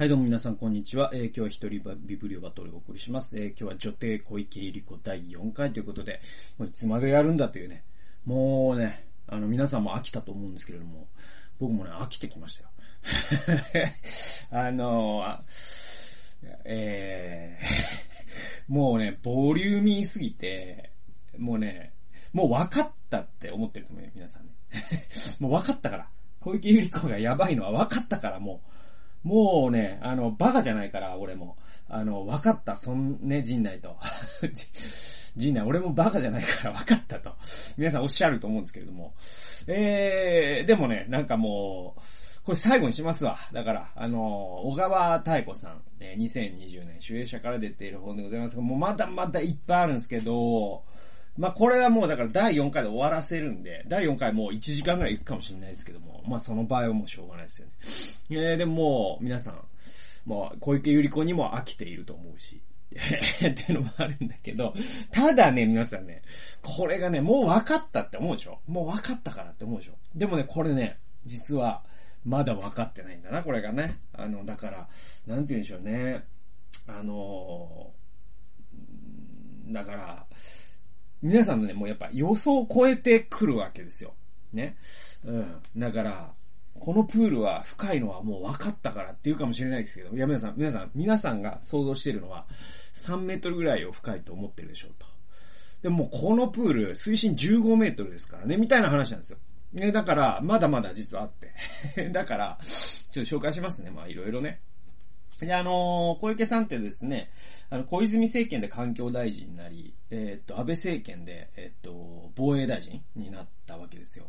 はい、どうも皆さん、こんにちは。えー今日は一人ビブリオバトルをお送りします。えー今日は女帝小池百合子第4回ということで、もういつまでやるんだというね、もうね、あの、皆さんも飽きたと思うんですけれども、僕もね、飽きてきましたよ。あのあえーもうね、ボリューミーすぎて、もうね、もう分かったって思ってると思うよ、皆さんね。もう分かったから。小池百合子がやばいのは分かったから、もう。もうね、あの、バカじゃないから、俺も。あの、分かった、そん、ね、陣内と。陣内、俺もバカじゃないから分かったと。皆さんおっしゃると思うんですけれども。えー、でもね、なんかもう、これ最後にしますわ。だから、あの、小川太子さん、え2020年、主演者から出ている本でございますが、もうまだまだいっぱいあるんですけど、まあこれはもうだから第4回で終わらせるんで、第4回もう1時間ぐらい行くかもしれないですけども、まあその場合はもうしょうがないですよね。えー、でもも皆さん、もう小池百合子にも飽きていると思うし、っていうのもあるんだけど、ただね、皆さんね、これがね、もう分かったって思うでしょ？もう分かったからって思うでしょ？でもね、これね、実は、まだ分かってないんだな、これがね。あの、だから、なんて言うんでしょうね。あの、うんだから、皆さんのね、もうやっぱ予想を超えてくるわけですよ。ね。うん。だから、このプールは深いのはもう分かったからっていうかもしれないですけど、いや皆さん、皆さん、皆さんが想像してるのは3メートルぐらいを深いと思ってるでしょうと。でもこのプール、水深15メートルですからね、みたいな話なんですよ。ね、だから、まだまだ実はあって。だから、ちょっと紹介しますね。まあ、いろいろね。で、あのー小池さんってですね、あの、小泉政権で環境大臣になり、えーっと、安倍政権で、えーっと、防衛大臣になったわけですよ。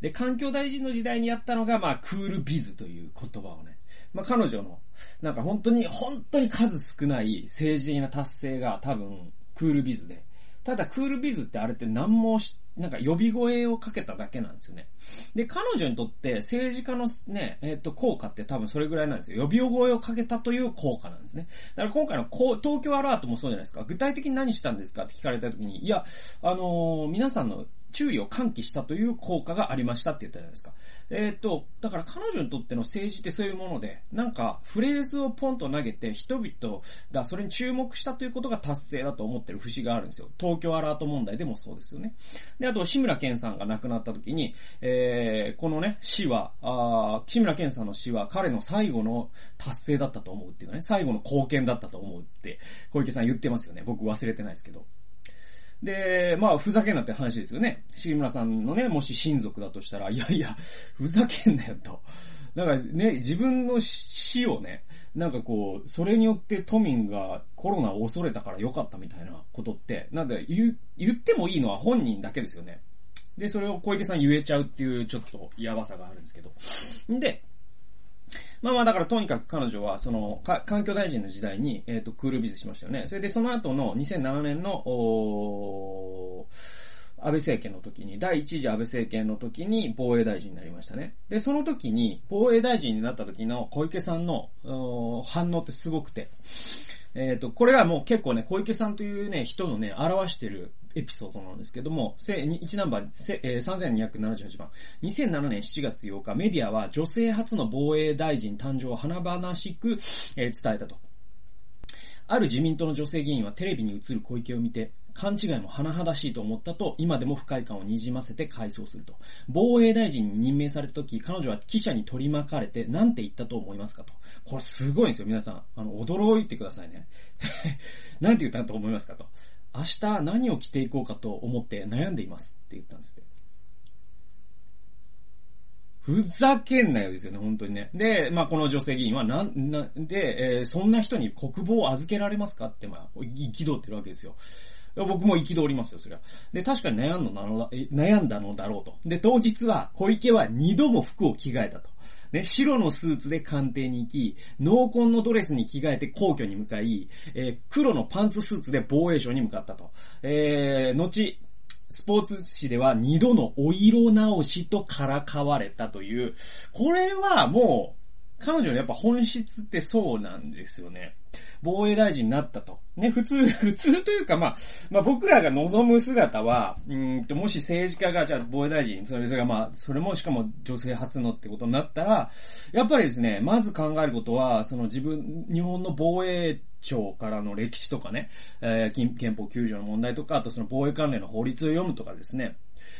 で、環境大臣の時代にやったのが、まあ、クールビズという言葉をね、まあ、彼女の、なんか本当に、本当に数少ない政治的な達成が多分、クールビズで、ただ、クールビズってあれって何もし、なんか呼び声をかけただけなんですよね。で、彼女にとって政治家のね、えっ、と、効果って多分それぐらいなんですよ。呼び声をかけたという効果なんですね。だから今回のこう東京アラートもそうじゃないですか。具体的に何したんですかって聞かれた時に、いや、あのー皆さんの注意を喚起したという効果がありましたって言ったじゃないですか。えっ、と、だから彼女にとっての政治ってそういうもので、なんかフレーズをポンと投げて人々がそれに注目したということが達成だと思ってる節があるんですよ。東京アラート問題でもそうですよね。で、あと、志村けんさんが亡くなった時に、えー、このね、死は、あ志村けんさんの死は彼の最後の達成だったと思うっていうかね、最後の貢献だったと思うって、小池さん言ってますよね。僕忘れてないですけど。で、まあ、ふざけんなって話ですよね。重村さんのね、もし親族だとしたら、いやいや、ふざけんなよと。なんかね、自分の死をね、なんかこう、それによって都民がコロナを恐れたから良かったみたいなことって、なんで言、言ってもいいのは本人だけですよね。で、それを小池さん言えちゃうっていうちょっとやばさがあるんですけど。で、まあまあだからとにかく彼女はその環境大臣の時代に、えっ、とクールビズしましたよね。それでその後の2007年の安倍政権の時に、第一次安倍政権の時に防衛大臣になりましたね。で、その時に防衛大臣になった時の小池さんの反応ってすごくて、えっ、と、これはもう結構ね、小池さんというね、人のね、表してるエピソードなんですけども、1ナンバー、えー、3278番。2007年7月8日、メディアは女性初の防衛大臣誕生を華々しく、伝えたと。ある自民党の女性議員はテレビに映る小池を見て、勘違いも甚だしいと思ったと、今でも不快感をにじませて回想すると。防衛大臣に任命された時、彼女は記者に取り巻かれて、なんて言ったと思いますかと。これすごいんですよ、皆さん。あの、驚いてくださいね。なんて言ったと思いますかと。明日何を着ていこうかと思って悩んでいますって言ったんですって。ふざけんなよですよね、本当にね。で、まあ、この女性議員は、なん、なで、えーそんな人に国防を預けられますかって、まあ、憤ってるわけですよ。いや僕も憤りますよ、それは。で、確かに悩んのだ、え悩んだのだろうと。で、当日は、小池は二度も服を着替えたと。ね、白のスーツで官邸に行き、濃紺のドレスに着替えて皇居に向かい、えー黒のパンツスーツで防衛省に向かったと。えー、後、スポーツ紙では二度のお色直しとからかわれたという、これはもう彼女のやっぱ本質ってそうなんですよね。防衛大臣になったと。ね、普通、普通というか、まあ、まあ僕らが望む姿は、うんと、もし政治家が、じゃあ防衛大臣、それがまあ、それもしかも女性初のってことになったら、やっぱりですね、まず考えることは、その自分、日本の防衛庁からの歴史とかね、えー、憲法9条の問題とか、あとその防衛関連の法律を読むとかですね、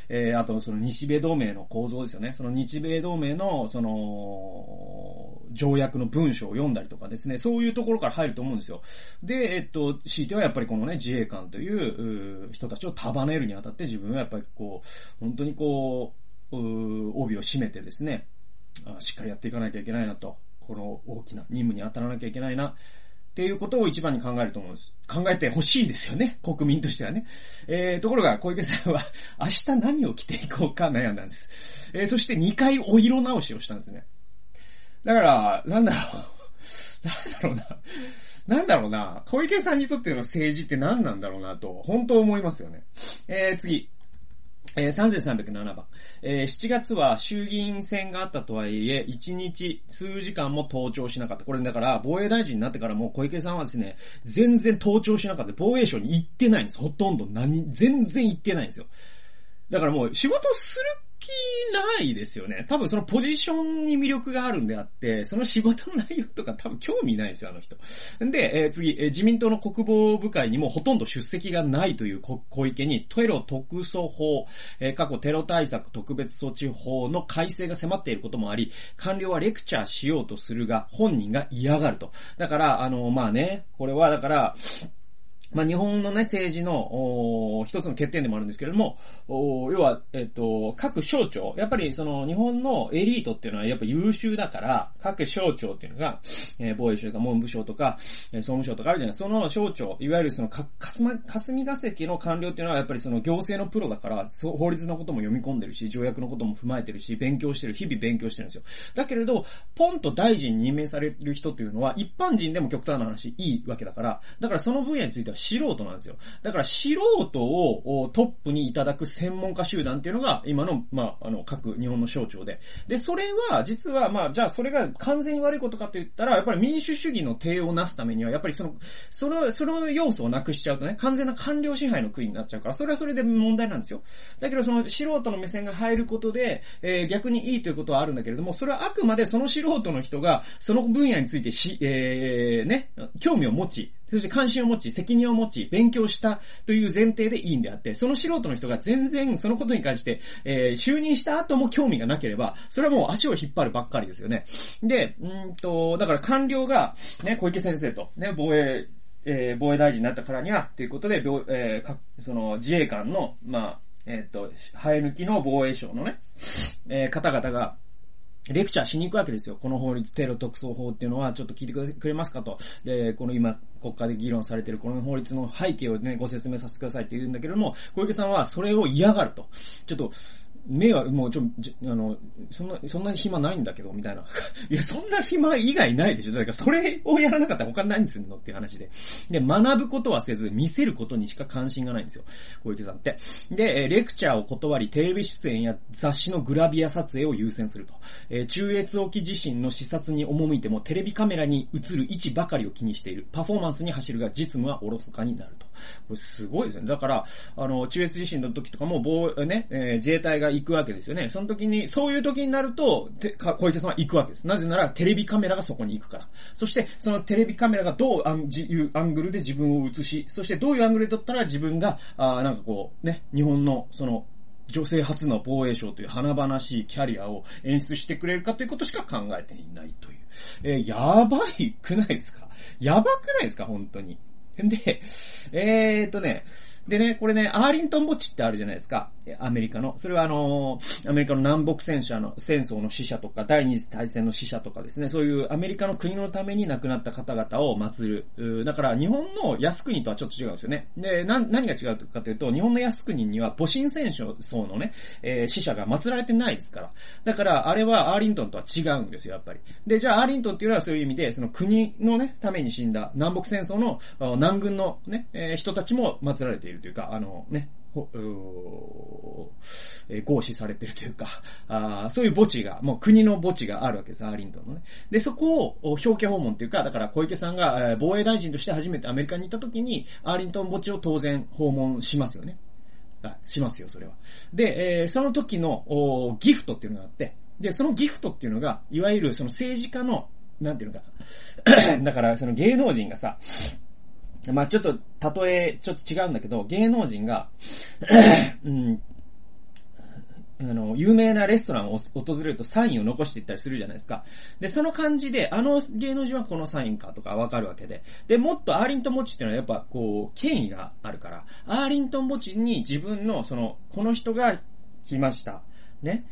えー、あとその日米同盟の構造ですよね。その日米同盟の、その、条約の文章を読んだりとかですね、そういうところから入ると思うんですよ。で、えっと、強いてはやっぱりこのね、自衛官という人たちを束ねるにあたって自分はやっぱりこう、本当にこう、う帯を締めてですね、しっかりやっていかなきゃいけないなと、この大きな任務に当たらなきゃいけないな、っていうことを一番に考えると思うんです。考えてほしいですよね。国民としてはね。えー、ところが、小池さんは 明日何を着ていこうか悩んだんです。えー、そして2回お色直しをしたんですね。だから、なんだろう。なんだろうな。なんだろうな。小池さんにとっての政治って何なんだろうなと、本当思いますよね。えー、次。えー、3307番。えー、7月は衆議院選があったとはいえ、1日数時間も登庁しなかった。これだから、防衛大臣になってからも小池さんはですね、全然登庁しなかった。防衛省に行ってないんです。ほとんど何、全然行ってないんですよ。だからもう仕事する気ないですよね。多分そのポジションに魅力があるんであって、その仕事の内容とか多分興味ないですよ、あの人。で、えー、次、え、自民党の国防部会にもほとんど出席がないという小池に、テロ特措法、えー、過去テロ対策特別措置法の改正が迫っていることもあり、官僚はレクチャーしようとするが、本人が嫌がると。だから、あの、まあね、これはだから、まあ、日本のね、政治の、一つの欠点でもあるんですけれども、要は、えっと、各省庁、やっぱりその日本のエリートっていうのはやっぱ優秀だから、各省庁っていうのが、えー、防衛省とか文部省とか、えー、総務省とかあるじゃないその省庁、いわゆるそのか、かすま、霞が関の官僚っていうのはやっぱりその行政のプロだから、法律のことも読み込んでるし、条約のことも踏まえてるし、勉強してる、日々勉強してるんですよ。だけれど、ポンと大臣任命される人っていうのは、一般人でも極端な話、いいわけだから、だからその分野については素人なんですよ。だから素人をトップにいただく専門家集団っていうのが今の、まあ、あの、各日本の省庁で。で、それは実は、まあ、じゃあそれが完全に悪いことかと言ったら、やっぱり民主主義の体をなすためには、やっぱりその、その、その要素をなくしちゃうとね、完全な官僚支配の国になっちゃうから、それはそれで問題なんですよ。だけどその素人の目線が入ることで、えー、逆にいいということはあるんだけれども、それはあくまでその素人の人が、その分野についてし、えー、ね、興味を持ち、そして関心を持ち、責任を持ち、勉強したという前提でいいんであって、その素人の人が全然そのことに関して、えー、就任した後も興味がなければ、それはもう足を引っ張るばっかりですよね。で、うんと、だから官僚が、ね、小池先生と、ね、防衛、えー、防衛大臣になったからには、ということで、えー、かその自衛官の、まあ、えっ、ー、と、生え抜きの防衛省のね、えー、方々が、レクチャーしに行くわけですよ。この法律、テロ特措法っていうのはちょっと聞いてくれますかと。で、この今、国家で議論されているこの法律の背景をね、ご説明させてくださいって言うんだけれども、小池さんはそれを嫌がると。ちょっと、目は、もうちょ、あの、そんな、そんな暇ないんだけど、みたいな。いや、そんな暇以外ないでしょ。だから、それをやらなかったら他何するのっていう話で。で、学ぶことはせず、見せることにしか関心がないんですよ。小池さんって。で、レクチャーを断り、テレビ出演や雑誌のグラビア撮影を優先すると。えー、中越沖地震の視察に赴いても、テレビカメラに映る位置ばかりを気にしている。パフォーマンスに走るが、実務はおろそかになると。これすごいですね。だから、あの、中越地震の時とかも、防、ね、えー、自衛隊が行くわけですよね。その時に、そういう時になると、てか小池さんは行くわけです。なぜなら、テレビカメラがそこに行くから。そして、そのテレビカメラがどういうアングルで自分を映し、そしてどういうアングルで撮ったら自分が、あなんかこう、ね、日本の、その、女性初の防衛省という華々しいキャリアを演出してくれるかということしか考えていないという。えー、やばいくないですか？やばくないですか？本当に。で、えーとね、でね、これね、アーリントン墓地ってあるじゃないですか。アメリカの。それはあの、アメリカの南北戦車の、戦争の死者とか、第二次大戦の死者とかですね、そういうアメリカの国のために亡くなった方々を祀る。だから日本の靖国とはちょっと違うんですよね。で、な、何が違うかというと、日本の靖国には戊辰戦争のね、えー、死者が祀られてないですから。だから、あれはアーリントンとは違うんですよ、やっぱり。で、じゃあアーリントンっていうのはそういう意味で、その国のね、ために死んだ南北戦争の南軍のね、えー、人たちも祀られているというか、あのね、えー、合祀されてるというか、あそういう墓地が、もう国の墓地があるわけです、アーリントンのね。で、そこを表敬訪問っていうか、だから小池さんが、防衛大臣として初めてアメリカに行った時に、アーリントン墓地を当然訪問しますよね。あしますよ、それは。で、えー、その時のおギフトっていうのがあって、で、そのギフトっていうのが、いわゆるその政治家の、なんていうのか、だからその芸能人がさ、まあちょっと、例え、ちょっと違うんだけど、芸能人が うん、あの、有名なレストランを訪れるとサインを残していったりするじゃないですか。で、その感じで、あの芸能人はこのサインかとかわかるわけで。で、もっとアーリントン墓地っていうのはやっぱこう、権威があるから、アーリントン墓地に自分の、その、この人が来ました。ね。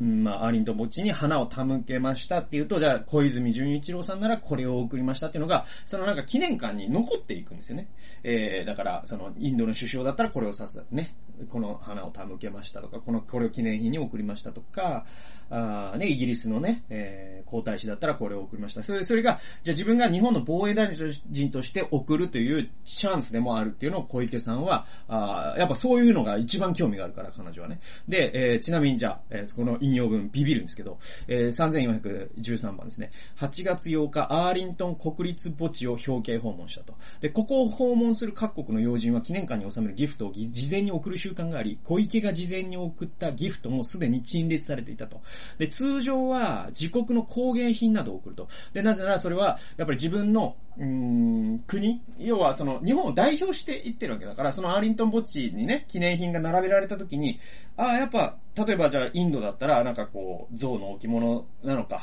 まあ、アーリントン墓地に花を手向けましたっていうと、じゃあ、小泉純一郎さんならこれを送りましたっていうのが、そのなんか記念館に残っていくんですよね。えー、だから、その、インドの首相だったらこれをさす、ね、この花を手向けましたとか、この、これを記念品に送りましたとか、あね、イギリスのね、えー、皇太子だったらこれを送りました。それ、それが、じゃあ自分が日本の防衛大臣として送るというチャンスでもあるっていうのを小池さんは、あやっぱそういうのが一番興味があるから、彼女はね。で、えー、ちなみにじゃあ、えー、この引用文ビビるんですけど、えー、3413番ですね。8月8日、アーリントン国立墓地を表敬訪問したと。で、ここを訪問する各国の要人は記念館に収めるギフトを事前に送る習慣があり、小池が事前に送ったギフトもすでに陳列されていたと。で、通常は自国の工芸品などを送ると。で、なぜならそれは、やっぱり自分の、うん、国要はその、日本を代表していってるわけだから、そのアーリントン墓地にね、記念品が並べられた時に、ああ、やっぱ、例えばじゃあインドだったら、なんかこう、象の置物なのか、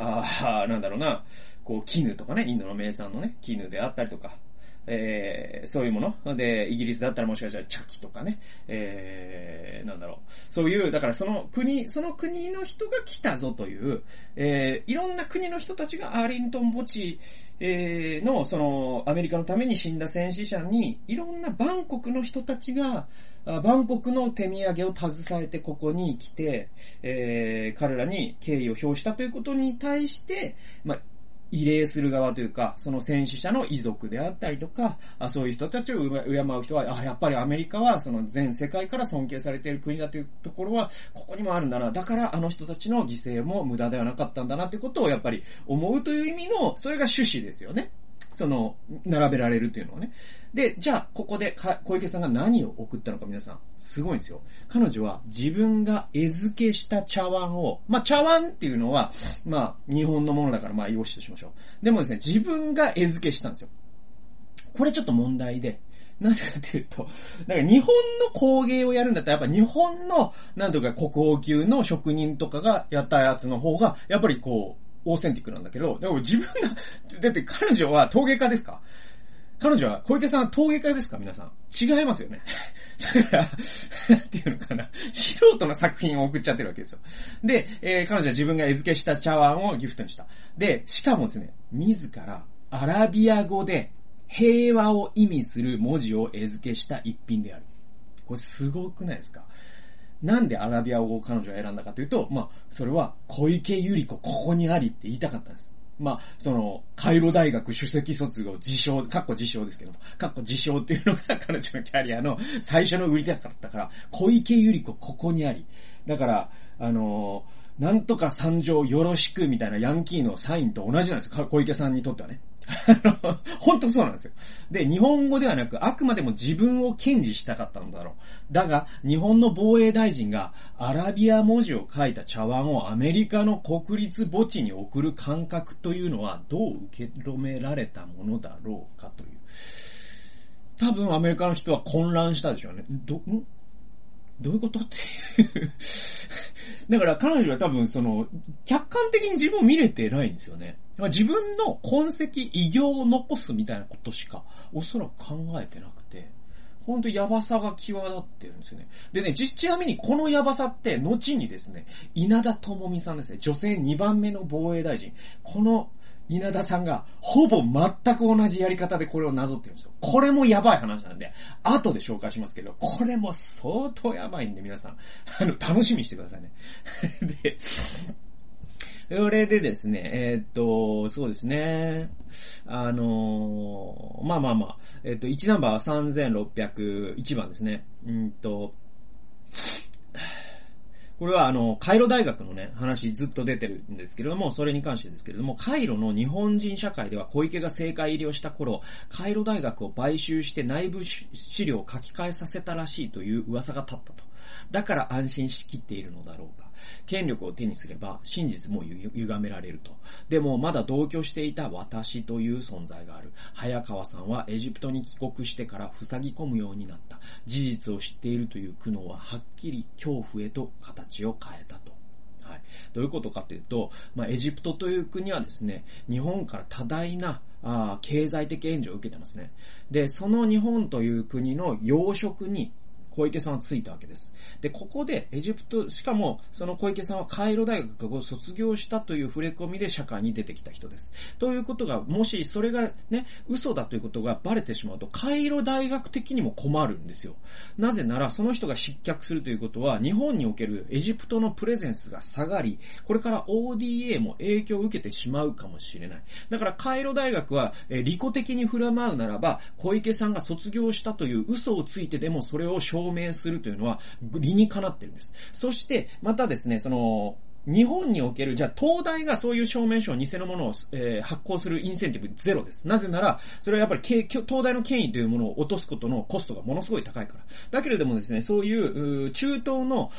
ああ、なんだろうな、こう、絹とかね、インドの名産のね、絹であったりとか、えー、そういうもの。で、イギリスだったらもしかしたら茶器とかね、えー、なんだろう。そういう、だからその国、その国の人が来たぞという、えー、いろんな国の人たちがアーリントン墓地、えー、の、その、アメリカのために死んだ戦死者に、いろんなバンコクの人たちが、バンコクの手土産を携えてここに来て、えー、彼らに敬意を表したということに対して、まあ、慰霊する側というか、その戦死者の遺族であったりとか、あそういう人たちを敬う人は、あ、やっぱりアメリカはその全世界から尊敬されている国だというところは、ここにもあるんだな。だからあの人たちの犠牲も無駄ではなかったんだなってことをやっぱり思うという意味の、それが趣旨ですよね。その、並べられるっていうのはね。で、じゃあ、ここで小池さんが何を送ったのか皆さん、すごいんですよ。彼女は自分が絵付けした茶碗を、まあ、茶碗っていうのは、まあ、日本のものだからまあ、よしとしましょう。でもですね、自分が絵付けしたんですよ。これちょっと問題で、なぜかというと、なんか日本の工芸をやるんだったら、やっぱ日本の、なんとか国宝級の職人とかがやったやつの方が、やっぱりこう、オーセンティックなんだけど、でも自分が、だって彼女は陶芸家ですか？彼女は、小池さんは陶芸家ですか？皆さん。違いますよね。だから、なんていうのかな。素人の作品を送っちゃってるわけですよ。で、えー、彼女は自分が絵付けした茶碗をギフトにした。で、しかもですね、自らアラビア語で平和を意味する文字を絵付けした一品である。これすごくないですか？なんでアラビア語を彼女は選んだかというと、まあ、それは小池百合子ここにありって言いたかったんです。まあ、その、カイロ大学首席卒業、自称、かっこ自称ですけども、かっこ自称っていうのが彼女のキャリアの 最初の売りだったから、小池百合子ここにあり。だから、あのーなんとか参上よろしくみたいなヤンキーのサインと同じなんですよ。小池さんにとってはね。本当そうなんですよ。で、日本語ではなく、あくまでも自分を堅持したかったんだろう。だが、日本の防衛大臣がアラビア文字を書いた茶碗をアメリカの国立墓地に送る感覚というのはどう受け止められたものだろうかという。多分アメリカの人は混乱したでしょうね。ど、んどういうことっていう だから彼女は多分その、客観的に自分を見れてないんですよね。自分の痕跡、異形を残すみたいなことしか、おそらく考えてなくて、ほんとヤバさが際立ってるんですよね。でね、ちなみにこのヤバさって、後にですね、稲田智美さんですね、女性2番目の防衛大臣。この稲田さんが、ほぼ全く同じやり方でこれをなぞってるんですよ。これもやばい話なんで、後で紹介しますけど、これも相当やばいんで皆さん、あの、楽しみにしてくださいね。で、それでですね、えーっと、そうですね。あのーまあまあまあ、えーっと、1ナンバーは3601番ですね。うんと、これはあの、カイロ大学のね、話ずっと出てるんですけれども、それに関してですけれども、カイロの日本人社会では小池が政界入りをした頃、カイロ大学を買収して内部資料を書き換えさせたらしいという噂が立ったと。だから安心しきっているのだろうか。権力を手にすれば真実も歪められると。でもまだ同居していた私という存在がある。早川さんはエジプトに帰国してから塞ぎ込むようになった。事実を知っているという苦悩ははっきり恐怖へと形を変えたと。はい。どういうことかというと、まあ、エジプトという国はですね、日本から多大なあ経済的援助を受けてますね。で、その日本という国の養殖に小池さんはついたわけです。で、ここでエジプト、しかもその小池さんはカイロ大学を卒業したという触れ込みで社会に出てきた人です。ということが、もしそれがね、嘘だということがバレてしまうと、カイロ大学的にも困るんですよ。なぜなら、その人が失脚するということは、日本におけるエジプトのプレゼンスが下がり、これから ODA も影響を受けてしまうかもしれない。だからカイロ大学は、え利己的に振る舞うならば、小池さんが卒業したという嘘をついてでもそれを証証明するというのは理にかなってるんです。そして、またですね、その、日本における、じゃあ東大がそういう証明書を偽のものを、えー、発行するインセンティブゼロです。なぜなら、それはやっぱり東大の権威というものを落とすことのコストがものすごい高いから。だけれどもですね、そういう、中東の、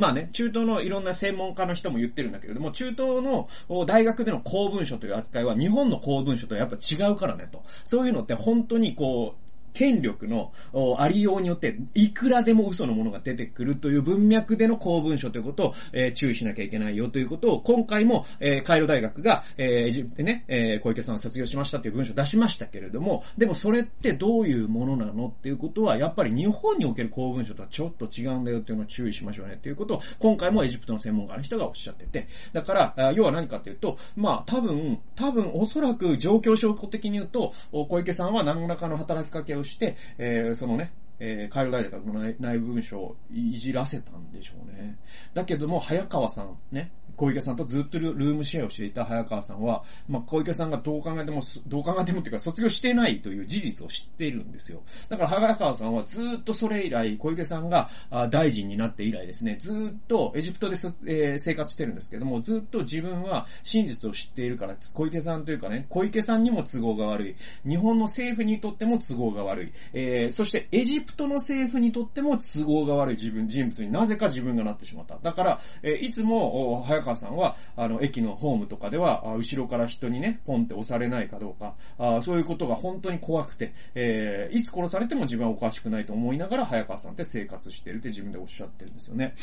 まあね、中東のいろんな専門家の人も言ってるんだけれども、中東の大学での公文書という扱いは日本の公文書とやっぱ違うからねと。そういうのって本当にこう、権力のありようによって、いくらでも嘘のものが出てくるという文脈での公文書ということを、えー、注意しなきゃいけないよということを、今回も、えー、カイロ大学が、えー、でね、えー、小池さんを卒業しましたっていう文書を出しましたけれども、でもそれってどういうものなのっていうことは、やっぱり日本における公文書とはちょっと違うんだよっていうのを注意しましょうねっていうことを、今回もエジプトの専門家の人がおっしゃってて、だから、要は何かっていうと、まあ、多分、多分、おそらく状況証拠的に言うと、小池さんは何らかの働きかけをして、えー、そのね、えー、カイロ大学の内部文書をいじらせたんでしょうね。だけども、早川さん、ね、小池さんとずっとルームシェアをしていた早川さんは、まあ、小池さんがどう考えても、どう考えてもっていうか、卒業してないという事実を知っているんですよ。だから早川さんはずっとそれ以来、小池さんが大臣になって以来ですね、ずっとエジプトで、えー、生活してるんですけども、ずっと自分は真実を知っているから、小池さんというかね、小池さんにも都合が悪い。日本の政府にとっても都合が悪い。えー、そしてエジプトの政府にとっても都合が悪い自分、人物になぜか自分がなってしまった。だから、えー、いつも、早川さんは、あの、駅のホームとかでは、後ろから人にね、ポンって押されないかどうか、あそういうことが本当に怖くて、えー、いつ殺されても自分はおかしくないと思いながら、早川さんって生活してるって自分でおっしゃってるんですよね。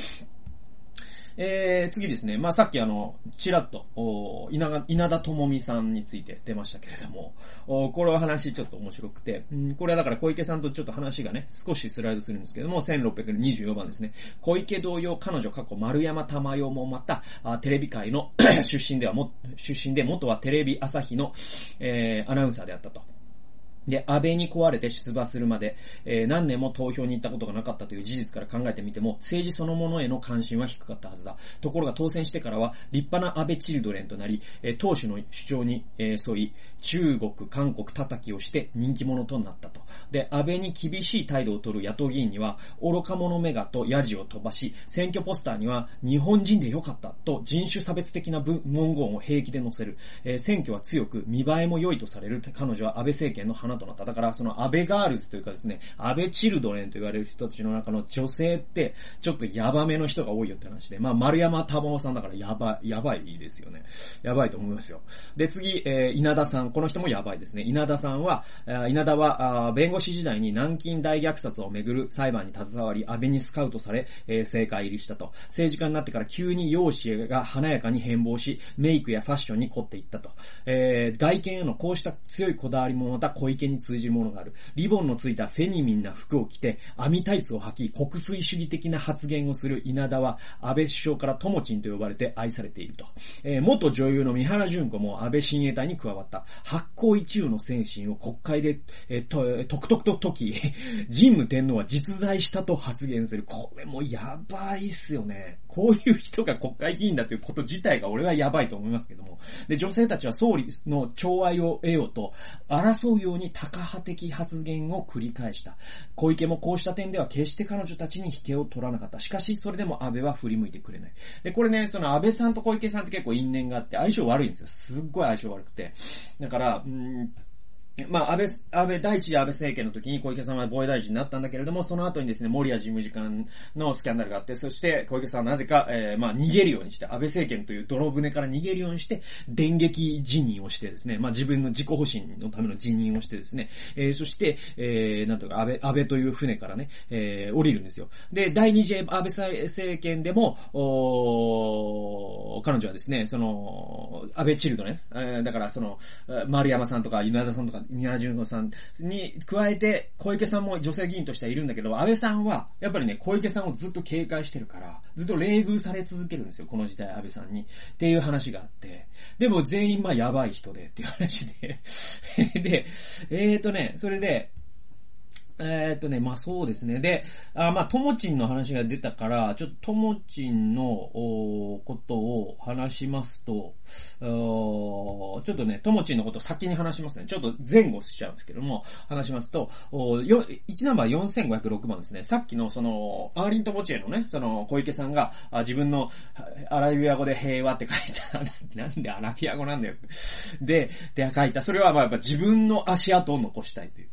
えー、次ですね。まあ、さっきあの、ちらっと、お稲稲田智美さんについて出ましたけれども、おこれは話ちょっと面白くて、うん、これはだから小池さんとちょっと話がね、少しスライドするんですけども、1624番ですね。小池同様、彼女過去丸山玉代もまた、あテレビ界の 出身ではも、出身で元はテレビ朝日の、えー、アナウンサーであったと。で、安倍に壊れて出馬するまで、えー、何年も投票に行ったことがなかったという事実から考えてみても、政治そのものへの関心は低かったはずだ。ところが当選してからは、立派な安倍チルドレンとなり、えー、党首の主張に、えー、沿い、中国、韓国叩きをして人気者となったと。で、安倍に厳しい態度を取る野党議員には、愚か者メガとヤジを飛ばし、選挙ポスターには、日本人でよかったと人種差別的な文言を平気で載せる。えー、選挙は強く、見栄えも良いとされる彼女は安倍政権の話花となった。だから、その安倍ガールズというかですね、安倍チルドレンと言われる人たちの中の女性って、ちょっとヤバめの人が多いよって話で、まあ、丸山玉緒さんだからヤバ、ヤバいですよね。ヤバいと思いますよ。で、次、えー、稲田さん。この人もヤバいですね。稲田さんは、稲田は、弁護士時代に南京大虐殺をめぐる裁判に携わり、安倍にスカウトされ、えー、政界入りしたと。政治家になってから急に容姿が華やかに変貌し、メイクやファッションに凝っていったと。えー、外見へのこうした強いこだわりもまた小池池に通じるものがある。リボンのついたフェニミンな服を着て、網タイツを履き、国粋主義的な発言をする稲田は、安倍首相からともちんと呼ばれて愛されていると。えー、元女優の三原淳子も安倍親衛隊に加わった。発行一流の精神を国会で、えー、と、とくとくと解き、神武天皇は実在したと発言する。これもやばいっすよね。こういう人が国会議員だということ自体が俺はやばいと思いますけども。で、女性たちは総理の寵愛を得ようと、争うようにタカ派的発言を繰り返した。小池もこうした点では決して彼女たちに引けを取らなかった。しかし、それでも安倍は振り向いてくれない。で、これね、その安倍さんと小池さんって結構因縁があって相性悪いんですよ。すっごい相性悪くて。だから、うんまあ、安倍、安倍、第一次安倍政権の時に小池さんは防衛大臣になったんだけれども、その後にですね、森谷事務次官のスキャンダルがあって、そして小池さんはなぜか、えー、まあ、逃げるようにして、安倍政権という泥船から逃げるようにして、電撃辞任をしてですね、まあ、自分の自己保身のための辞任をしてですね、えー、そして、えー、なんとか安倍、安倍という船からね、えー、降りるんですよ。で、第二次安倍政権でも、お彼女はですね、その、安倍チルドね、えー、だからその、丸山さんとか、稲田さんとか、宮原淳子さんに加えて、小池さんも女性議員としてはいるんだけど、安倍さんは、やっぱりね、小池さんをずっと警戒してるから、ずっと冷遇され続けるんですよ、この時代、安倍さんに。っていう話があって。でも全員まあやばい人でっていう話で で、えーとね、それで、えー、っとね、まあそうですね。で、あまあ、ともちんの話が出たから、ちょっとともちんのことを話しますと、ちょっとね、ともちんのことを先に話しますね。ちょっと前後しちゃうんですけども、話しますと、およ1ナンバー4506番ですね。さっきのその、アーリンともちへのね、その、小池さんが、あ自分のアラビア語で平和って書いた。なんでアラビア語なんだよ。で、で書いた。それはまあやっぱ自分の足跡を残したいという。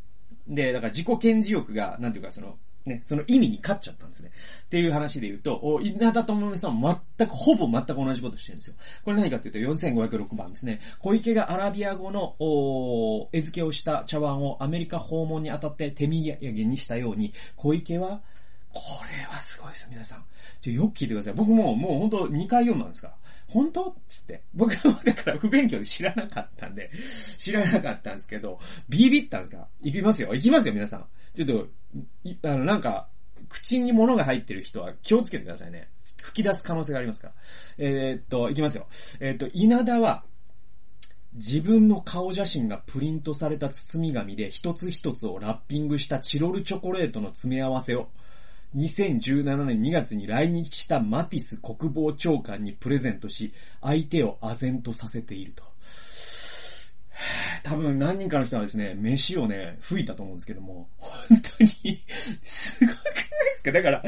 で、だから自己顕示欲が、なんていうかその、ね、その意味に勝っちゃったんですね。っていう話で言うと、お稲田智美さん全く、ほぼ全く同じことしてるんですよ。これ何かっていうと4506番ですね。小池がアラビア語の、お絵付けをした茶碗をアメリカ訪問にあたって手土産にしたように、小池は、これはすごいですよ、皆さん。ちょ、よく聞いてください。僕も、もう本当2回読んだんですか？ら。本当？つって。僕はだから不勉強で知らなかったんで、知らなかったんですけど、ビビったんですか？行きますよ。行きますよ、皆さん。ちょっと、あの、なんか、口に物が入ってる人は気をつけてくださいね。吹き出す可能性がありますから。えー、っと、行きますよ。えー、っと、稲田は、自分の顔写真がプリントされた包み紙で一つ一つをラッピングしたチロルチョコレートの詰め合わせを2017年2月に来日したマティス国防長官にプレゼントし、相手を唖然とさせていると。多分何人かの人はですね、飯をね、吹いたと思うんですけども、本当に、すごくないですか？だから、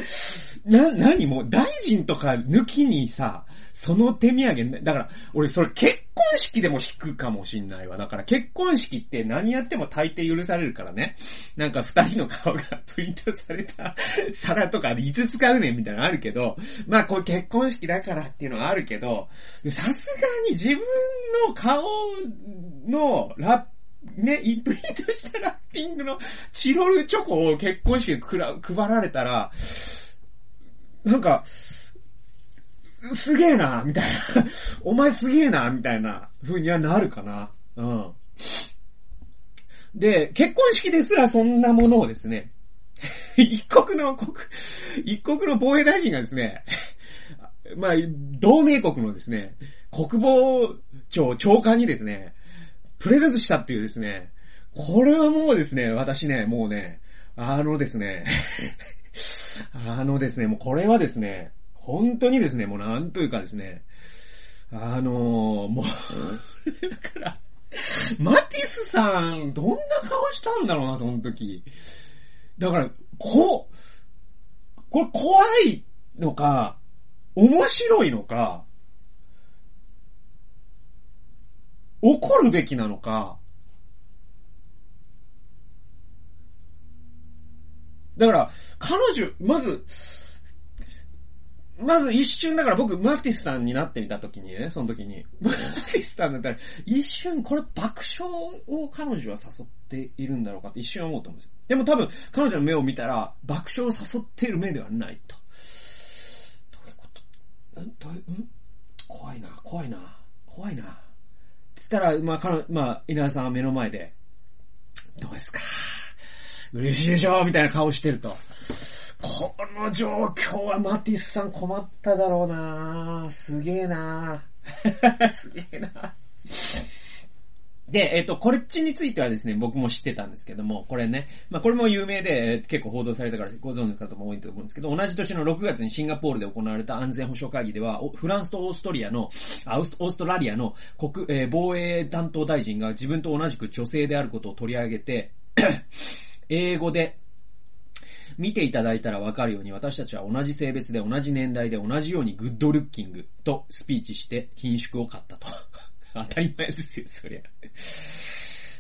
な、何も大臣とか抜きにさ、その手土産、だから、俺それ結婚式でも引くかもしんないわ。だから結婚式って何やっても大抵許されるからね。なんか二人の顔がプリントされた 皿とかでいつ使うねんみたいなのあるけど、まあこれ結婚式だからっていうのはあるけど、さすがに自分の顔のラップね、インプリントしたラッピングのチロルチョコを結婚式で配られたら、なんか、すげえな、みたいな。お前すげえな、みたいな風にはなるかな。うん。で、結婚式ですらそんなものをですね、一国の国、一国の防衛大臣がですね、まあ、同盟国のですね、国防庁長官にですね、プレゼントしたっていうですね、これはもうですね、私ね、もうね、あのですね、あのですね、もうこれはですね、本当にですね、もうなんというかですね、あのー、もうだから、マティスさん、どんな顔したんだろうな、その時。だから、こう、これ怖いのか、面白いのか、怒るべきなのか、だから、彼女、まず、まず一瞬だから僕、マティスさんになってみたときにね、その時に。マティスさんだったら、一瞬これ爆笑を彼女は誘っているんだろうかって一瞬思うと思うんですよ。でも多分、彼女の目を見たら、爆笑を誘っている目ではないと。どういうこと？ん？どういう、ん？怖いな、怖いな、怖いな。つったら、まあ、彼、まあ、稲田さんは目の前で、どうですか？嬉しいでしょ？みたいな顔してると。この状況はマティスさん困っただろうな。すげえな。すげえな。で、えっ、と、これっちについてはですね、僕も知ってたんですけども、これね、まあこれも有名で、結構報道されたからご存知の方も多いと思うんですけど、同じ年の6月にシンガポールで行われた安全保障会議では、フランスとオーストリアの、あオースオーストラリアの国、えー防衛担当大臣が自分と同じく女性であることを取り上げて、英語で、見ていただいたらわかるように私たちは同じ性別で同じ年代で同じようにグッドルッキングとスピーチして品種を買ったと。当たり前ですよ、そりゃ。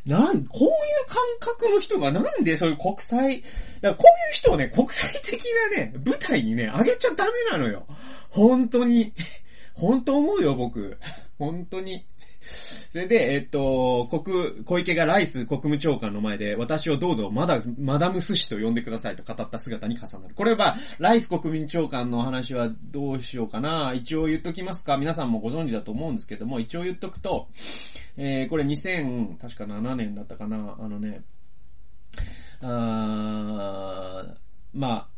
なん、こういう感覚の人がなんでそういう国際、だからこういう人をね、国際的なね、舞台にね、上げちゃダメなのよ。本当に。本当思うよ、僕。本当に。それで、えっと、国、小池がライス国務長官の前で、私をどうぞ、まだ、マダム寿司と呼んでくださいと語った姿に重なる。これは、ライス国務長官の話はどうしようかな。一応言っときますか。皆さんもご存知だと思うんですけども、一応言っとくと、えー、これ2000、確か7年だったかな。あのね、あーまあ、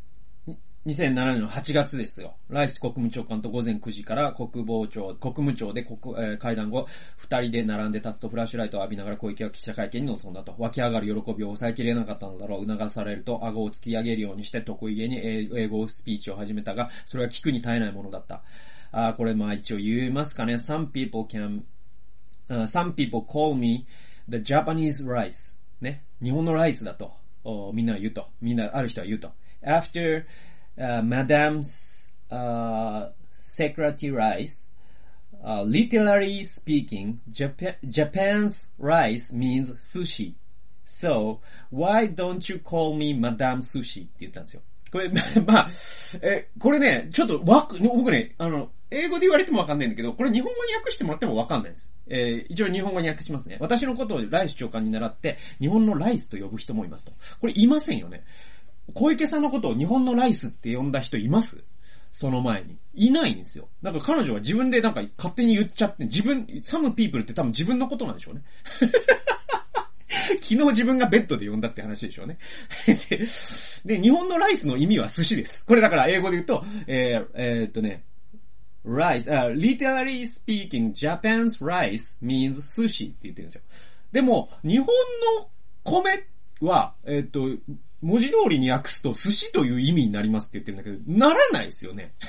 2007年の8月ですよ。ライス国務長官と午前9時から国防庁、国務庁で国、えー会談後、二人で並んで立つとフラッシュライトを浴びながら小池は記者会見に臨んだと。湧き上がる喜びを抑えきれなかったのだろう。促されると顎を突き上げるようにして得意げに英語スピーチを始めたが、それは聞くに耐えないものだった。あこれまあ一応言いますかね。Some people can, uh, some people call me the Japanese rice. ね。日本のライスだと。みんなは言うと。みんな、ある人は言うと。After, uh, Madame's, uh, secretary rice, uh, literally speaking, Japan, Japan's rice means sushi. So, why don't you call me Madame Sushi? って言ったんですよ。これ、まあ、え、これね、ちょっとわく、僕ね、あの、英語で言われてもわかんないんだけど、これ日本語に訳してもらってもわかんないです。えー一応日本語に訳しますね。私のことをライス長官に習って、日本のライスと呼ぶ人もいますと。これいませんよね。小池さんのことを日本のライスって呼んだ人います？その前に。いないんですよ。なんか彼女は自分でなんか勝手に言っちゃって、自分、サムピープルって多分自分のことなんでしょうね。昨日自分がベッドで呼んだって話でしょうね。で、で日本のライスの意味は寿司です。これだから英語で言うと、えーえーっとね、rice, uh, literally speaking, Japan's rice means sushi って言ってるんですよ。でも、日本の米は、えーっと、文字通りに訳すと寿司という意味になりますって言ってるんだけど、ならないですよね。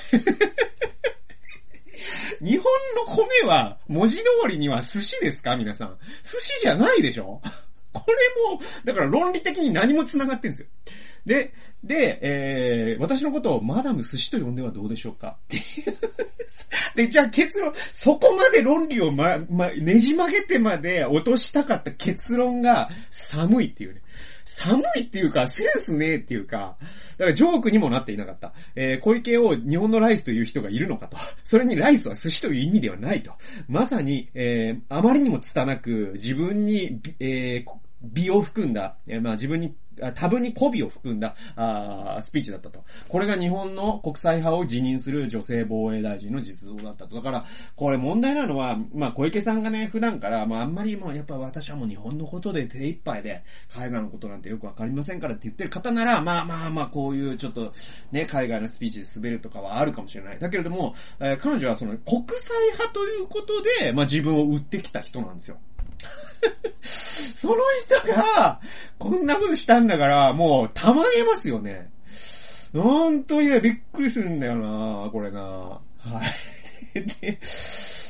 日本の米は、文字通りには寿司ですか皆さん。寿司じゃないでしょこれも、だから論理的に何も繋がってんですよ。で、で、えー、私のことをマダム寿司と呼んではどうでしょうかっていう。で、じゃあ結論、そこまで論理をま、ま、ねじ曲げてまで落としたかった結論が寒いっていうね。寒いっていうか、センスねえっていうか、だからジョークにもなっていなかった。えー、小池を日本のライスという人がいるのかと。それにライスは寿司という意味ではないと。まさに、えー、あまりにも拙く、自分に、えー、美を含んだ、まあ自分に、多分に媚びを含んだ、あースピーチだったと。これが日本の国際派を辞任する女性防衛大臣の実像だったと。だから、これ問題なのは、まあ小池さんがね、普段から、まああんまりもうやっぱ私はもう日本のことで手一杯で、海外のことなんてよくわかりませんからって言ってる方なら、まあまあまあこういうちょっと、ね、海外のスピーチで滑るとかはあるかもしれない。だけれども、えー彼女はその国際派ということで、まあ自分を売ってきた人なんですよ。その人が、こんなことしたんだから、もう、たまげますよね。本当にね、びっくりするんだよなこれなはい。で、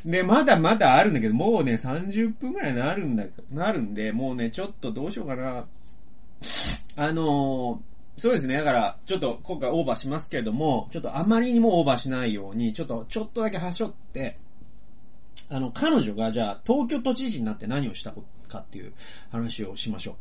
で、まだまだあるんだけど、もうね、30分くらいになるんだ、なるんで、もうね、ちょっとどうしようかな。あのーそうですね。だから、ちょっと今回オーバーしますけれども、ちょっとあまりにもオーバーしないように、ちょっと、ちょっとだけ端折って、あの、彼女がじゃあ、東京都知事になって何をしたかっていう話をしましょう。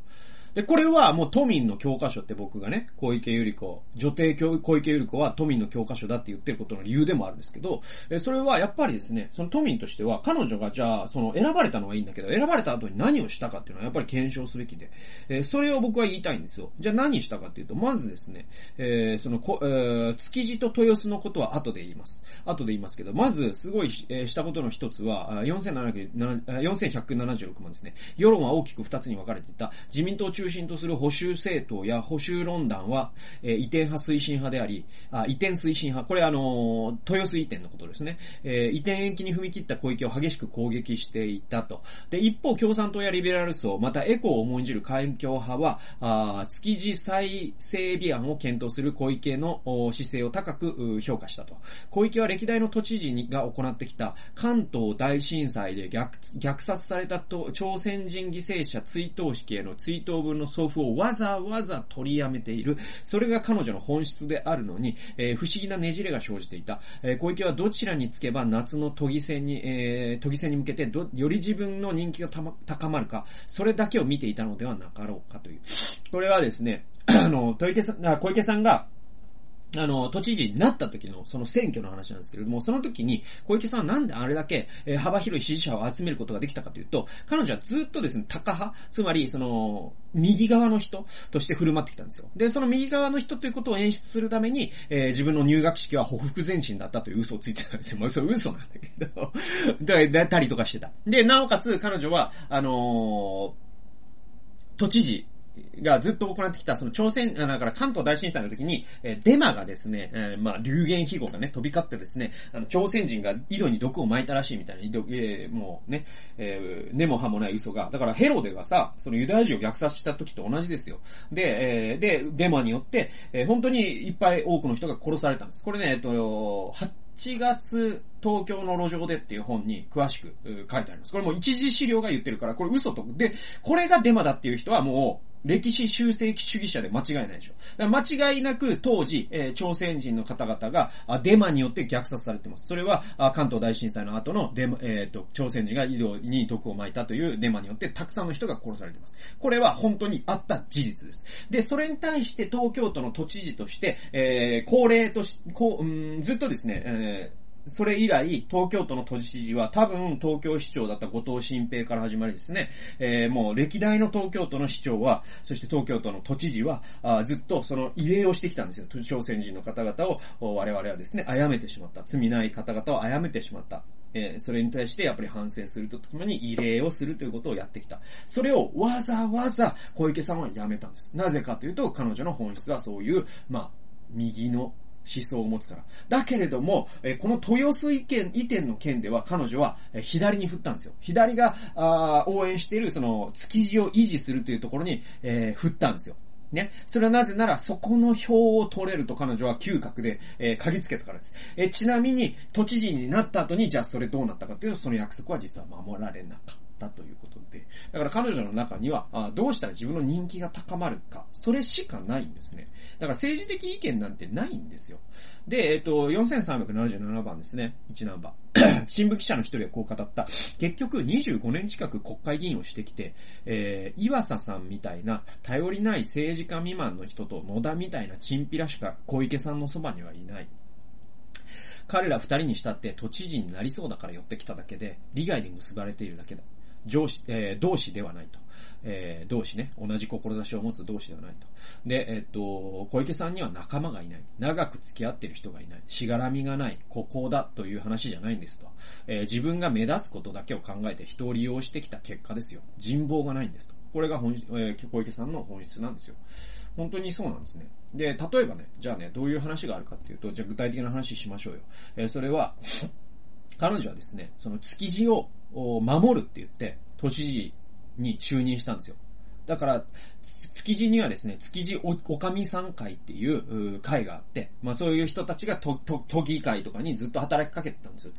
で、これはもう都民の教科書って僕がね、小池百合子、女帝教小池百合子は都民の教科書だって言ってることの理由でもあるんですけど、えそれはやっぱりですね、その都民としては、彼女がじゃあ、その選ばれたのはいいんだけど、選ばれた後に何をしたかっていうのはやっぱり検証すべきで、えそれを僕は言いたいんですよ。じゃあ何したかっていうと、まずですね、えーそのこ、えー築地と豊洲のことは後で言います。後で言いますけど、まず、すごい、えーしたことの一つは、4176万ですね。世論は大きく二つに分かれていた。自民党中中心とする保守政党や保守論壇は、えー、移転派推進派であり、あ移転推進派、これあの、豊洲移転のことですね。えー、移転延期に踏み切った小池を激しく攻撃していたと。で、一方、共産党やリベラル層、またエコを重んじる環境派は、あ築地再整備案を検討する小池の姿勢を高く評価したと。小池は歴代の都知事が行ってきた関東大震災で虐虐殺されたと朝鮮人犠牲者追悼式への追悼文の送付をわざわざ取りやめている。それが彼女の本質であるのに、えー、不思議なねじれが生じていた。えー、小池はどちらにつけば夏の都議選に、えー、都議選に向けてど、より自分の人気が高まるか、それだけを見ていたのではなかろうかという。これはですね、あの、小池さん、小池さんが、あの、都知事になった時のその選挙の話なんですけれども、その時に小池さんはなんであれだけ、え幅広い支持者を集めることができたかというと、彼女はずっとですね、高派、つまりその、右側の人として振る舞ってきたんですよ。で、その右側の人ということを演出するために、えー、自分の入学式は歩腹前進だったという嘘をついてたんですよ。まあ、それ嘘なんだけど だ、だったりとかしてた。で、なおかつ彼女は、あのー、都知事がずっと行ってきた、その朝鮮、だから関東大震災の時に、えデマがですね、え、まあ、流言飛語がね、飛び交ってですね、あの、朝鮮人が井戸に毒を撒いたらしいみたいな、井戸、えー、もうね、えー、根も葉もない嘘が、だからヘロデがさ、そのユダヤ人を虐殺した時と同じですよ。で、えー、で、デマによって、えー、本当にいっぱい多くの人が殺されたんです。これね、えっと、8月、東京の路上でっていう本に詳しく書いてあります。これも一時資料が言ってるから、これ嘘と。で、これがデマだっていう人はもう、歴史修正主義者で間違いないでしょ。間違いなく当時、えー、朝鮮人の方々がデマによって虐殺されてます。それは関東大震災の後のデマ、えーと、朝鮮人が井戸に毒を撒いたというデマによってたくさんの人が殺されてます。これは本当にあった事実です。で、それに対して東京都の都知事として、えー、高齢とし、こう、うん、ずっとですね、えーそれ以来、東京都の都知事は多分東京市長だった後藤新平から始まりですね、えー、もう歴代の東京都の市長は、そして東京都の都知事は、あずっとその異例をしてきたんですよ。朝鮮人の方々を我々はですね、殺めてしまった。罪ない方々を殺めてしまった。えー、それに対してやっぱり反省するとともに異例をするということをやってきた。それをわざわざ小池さんはやめたんです。なぜかというと、彼女の本質はそういう、まあ、右の思想を持つから。だけれども、えこの豊洲意見、移転の件では彼女は、え左に振ったんですよ。左が、あ応援している、その、築地を維持するというところに、えー、振ったんですよ。ね。それはなぜなら、そこの票を取れると彼女は嗅覚で、えー、嗅ぎつけたからです。えー、ちなみに、都知事になった後に、じゃあそれどうなったかというと、その約束は実は守られなかったということで。だから彼女の中には、あどうしたら自分の人気が高まるか、それしかないんですね。だから政治的意見なんてないんですよ。で、えっ、と、4377番ですね。1ナンバー。新聞記者の一人はこう語った。結局25年近く国会議員をしてきて、えー、岩佐さんみたいな頼りない政治家未満の人と野田みたいなチンピラしか小池さんのそばにはいない。彼ら二人にしたって都知事になりそうだから寄ってきただけで、利害に結ばれているだけだ。上司、えー、同志ではないと。えー、同志ね、同じ志を持つ同志ではないと。で、えっと、小池さんには仲間がいない。長く付き合ってる人がいない。しがらみがない。ここだという話じゃないんですと。えー、自分が目立つことだけを考えて人を利用してきた結果ですよ。人望がないんですと。これが本、えー、小池さんの本質なんですよ。本当にそうなんですね。で、例えばね、じゃあね、どういう話があるかっていうと、じゃあ具体的な話しましょうよ。え、それは、彼女はですね、その築地を守るって言って、都知事に就任したんですよ。だから、築地にはですね、築地おおかみさん会っていうう会があって、まあそういう人たちが都都議会とかにずっと働きかけてたんですよ。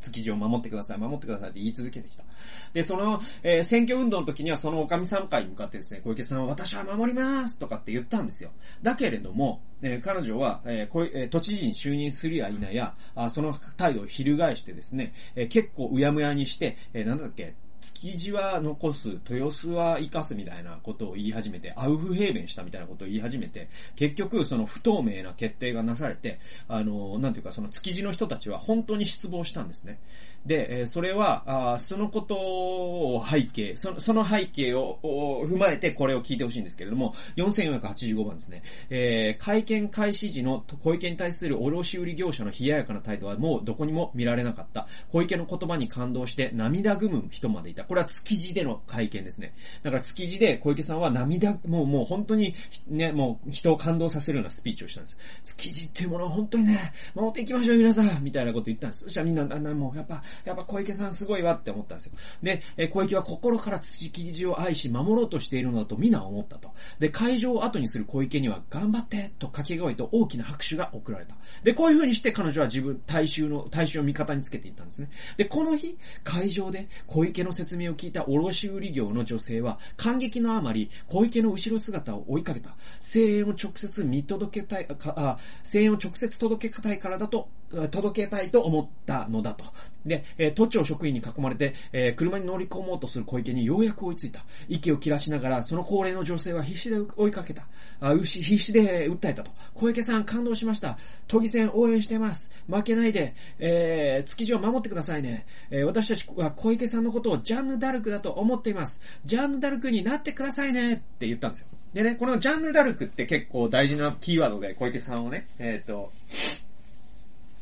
築地を守ってください、守ってくださいって言い続けてきた。で、その、えー、選挙運動の時にはそのおかみさん会に向かってですね、小池さんは私は守りますとかって言ったんですよ。だけれども、えー、彼女は、えーえー、都知事に就任するや否や、あその態度を翻してですね、えー、結構うやむやにして、えー、なんだっけ、築地は残す、豊洲は生かすみたいなことを言い始めて、アウフヘーベンしたみたいなことを言い始めて、結局その不透明な決定がなされて、あの、なんていうかその築地の人たちは本当に失望したんですね。で、えそれは、あそのことを背景、そのその背景を踏まえてこれを聞いてほしいんですけれども、4485番ですね。えー、会見開始時の小池に対する卸売業者の冷ややかな態度はもうどこにも見られなかった。小池の言葉に感動して涙ぐむ人までいた。これは築地での会見ですね。だから築地で小池さんは涙、もうもう本当にね、もう人を感動させるようなスピーチをしたんです。築地っていうものは本当にね、守っていきましょう皆さんみたいなこと言ったんです。そしたらみんな、だんだんもうやっぱ、やっぱ小池さんすごいわって思ったんですよ。で、え小池は心から築地を愛し守ろうとしているのだとみんな思ったと。で、会場を後にする小池には頑張ってと掛け声と大きな拍手が送られた。で、こういう風にして彼女は自分、大衆の、大衆を味方につけていったんですね。で、この日、会場で小池の説明を聞いた卸売業の女性は、感激のあまり、小池の後ろ姿を追いかけた。声援を直接見届けたい、かあ声援を直接届けたいからだと、届けたいと思ったのだと。で、えー、都庁職員に囲まれて、えー、車に乗り込もうとする小池にようやく追いついた。息を切らしながら、その高齢の女性は必死で追いかけた。あ必死で訴えたと。小池さん感動しました。都議選応援してます。負けないで、えー、築地を守ってくださいね。えー、私たちは小池さんのことをジャンヌ・ダルクだと思っています。ジャンヌ・ダルクになってくださいねって言ったんですよ。でね、このジャンヌ・ダルクって結構大事なキーワードで小池さんをね、えっ、ー、と、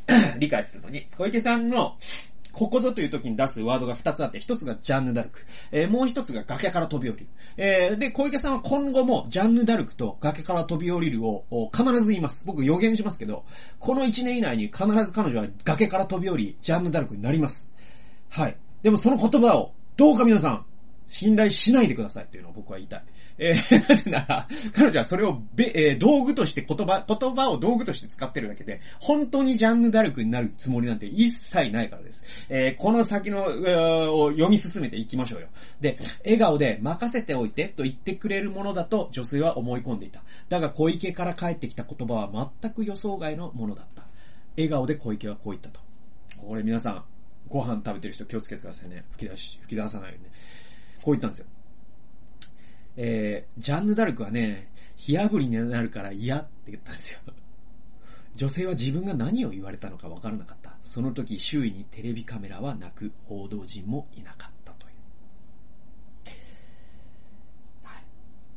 理解するのに、小池さんの、ここぞという時に出すワードが2つあって、1つがジャンヌ・ダルク。えー、もう1つが崖から飛び降りる。えー、で、小池さんは今後もジャンヌ・ダルクと崖から飛び降りるを必ず言います。僕予言しますけど、この1年以内に必ず彼女は崖から飛び降り、ジャンヌ・ダルクになります。はい。でもその言葉を、どうか皆さん、信頼しないでくださいというのを僕は言いたい。えー、なぜなら、彼女はそれをべ、えー、道具として言葉、言葉を道具として使ってるだけで、本当にジャンヌ・ダルクになるつもりなんて一切ないからです。えー、この先の、えを読み進めていきましょうよ。で、笑顔で任せておいてと言ってくれるものだと女性は思い込んでいた。だが小池から返ってきた言葉は全く予想外のものだった。笑顔で小池はこう言ったと。これ皆さん、ご飯食べてる人気をつけてくださいね。吹き出し、吹き出さないようにね。こう言ったんですよ。えー、ジャンヌ・ダルクはね、火あぶりになるから嫌って言ったんですよ。女性は自分が何を言われたのかわからなかった。その時周囲にテレビカメラはなく、報道陣もいなかったという。はい。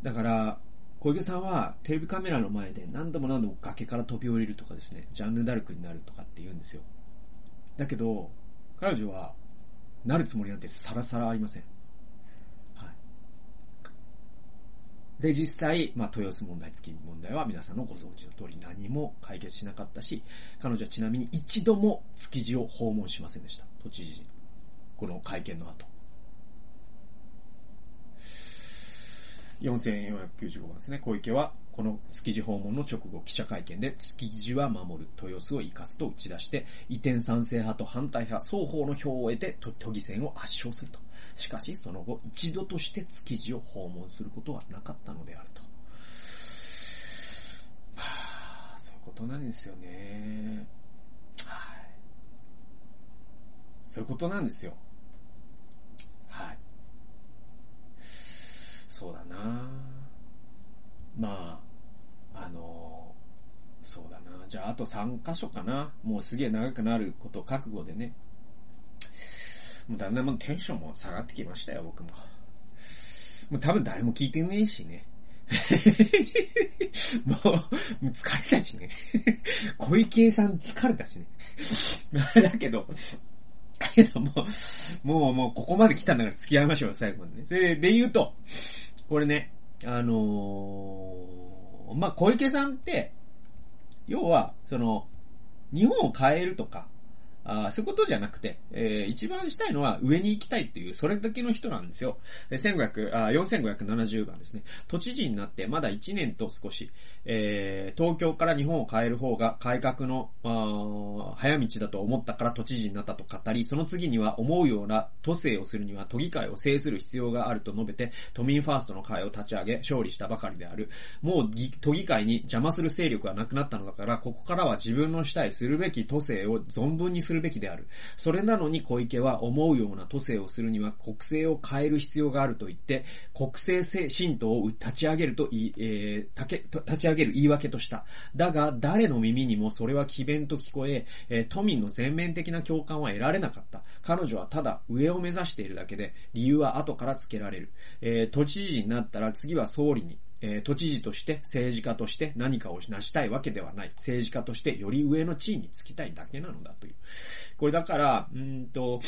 だから、小池さんはテレビカメラの前で何度も何度も崖から飛び降りるとかですね、ジャンヌ・ダルクになるとかって言うんですよ。だけど、彼女は、なるつもりなんてさらさらありません。で、実際、まあ、豊洲問題、月見問題は皆さんのご存知の通り何も解決しなかったし、彼女はちなみに一度も築地を訪問しませんでした。都知事。この会見の後。4495番ですね。小池は、この築地訪問の直後、記者会見で、築地は守る、豊洲を生かすと打ち出して、移転賛成派と反対派、双方の票を得て、都議選を圧勝すると。しかし、その後、一度として築地を訪問することはなかったのであると。はあ、そういうことなんですよね。はい。そういうことなんですよ。はい。そうだなまあ、あの、そうだなじゃああと3箇所かな。もうすげえ長くなること覚悟でね。もうだんだんもうテンションも下がってきましたよ、僕も。もう多分誰も聞いてねえしね。もう、疲れたしね。小池さん疲れたしね。だけど、けどもう、もう、もう、ここまで来たんだから付き合いましょう、最後までね。で、で言うと、これね、あのー、まあ、小池さんって、要は、その、日本を変えるとか、あそういうことじゃなくて、えー、一番したいのは上に行きたいっていう、それだけの人なんですよ。1500あ4570番ですね。都知事になってまだ1年と少し、えー、東京から日本を変える方が改革の、あ早道だと思ったから都知事になったと語り、その次には思うような都政をするには都議会を制する必要があると述べて、都民ファーストの会を立ち上げ、勝利したばかりである。もう都議会に邪魔する勢力はなくなったのだから、ここからは自分のしたいするべき都政を存分にするするべきである。それなのに小池は思うような都政をするには国政を変える必要があると言って、国政新党を立ち上げるとい、えー、立ち上げる言い訳とした。だが、誰の耳にもそれは奇弁と聞こえ、えー、都民の全面的な共感は得られなかった。彼女はただ上を目指しているだけで、理由は後からつけられる。えー、都知事になったら次は総理に、えー、都知事として政治家として何かを成したいわけではない。政治家としてより上の地位につきたいだけなのだという。これだから、うんと、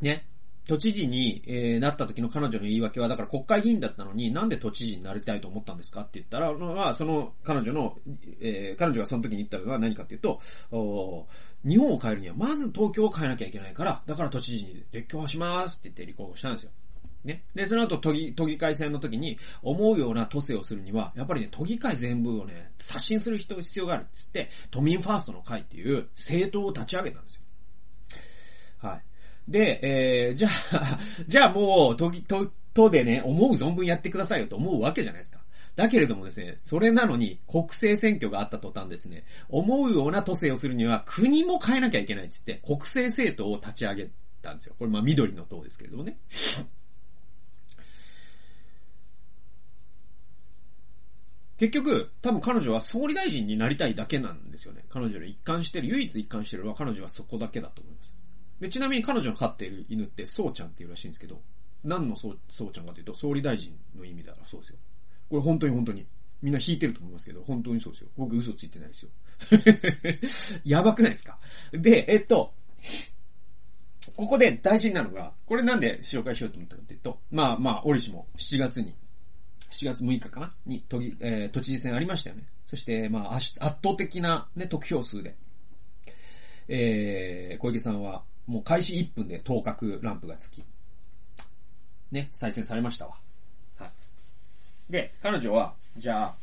ね、都知事に、えー、なった時の彼女の言い訳は、だから国会議員だったのに、なんで都知事になりたいと思ったんですかって言ったら、まあ、その彼女の、えー、彼女がその時に言ったのは何かっていうと、日本を変えるには、まず東京を変えなきゃいけないから、だから都知事に列挙しますって言って立候補したんですよ。ね。で、その後、都議、都議会選の時に、思うような都政をするには、やっぱりね、都議会全部をね、刷新する人必要があるっつって、都民ファーストの会っていう政党を立ち上げたんですよ。はい。で、えー、じゃあ、じゃあもう、都議、都、都でね、思う存分やってくださいよと思うわけじゃないですか。だけれどもですね、それなのに国政選挙があった途端ですね、思うような都政をするには国も変えなきゃいけないって言って、国政政党を立ち上げたんですよ。これまあ緑の党ですけれどもね。結局、多分彼女は総理大臣になりたいだけなんですよね。彼女の一貫してる、唯一一貫してるのは彼女はそこだけだと思います。で、ちなみに彼女の飼っている犬って、そうちゃんっていうらしいんですけど、何のそう、そうちゃんかというと、総理大臣の意味だからそうですよ。これ本当に本当に。みんな引いてると思いますけど、本当にそうですよ。僕嘘ついてないですよ。やばくないですか？で、えっと、ここで大事なのが、これなんで紹介しようと思ったかというと、まあまあ、折しも7月に7月6日かな？に都議、えー、都知事選ありましたよね。そして、まあ、圧倒的なね、得票数で、えー、小池さんは、もう開始1分で当確ランプがつき、ね、再選されましたわ。はい。で、彼女は、じゃあ、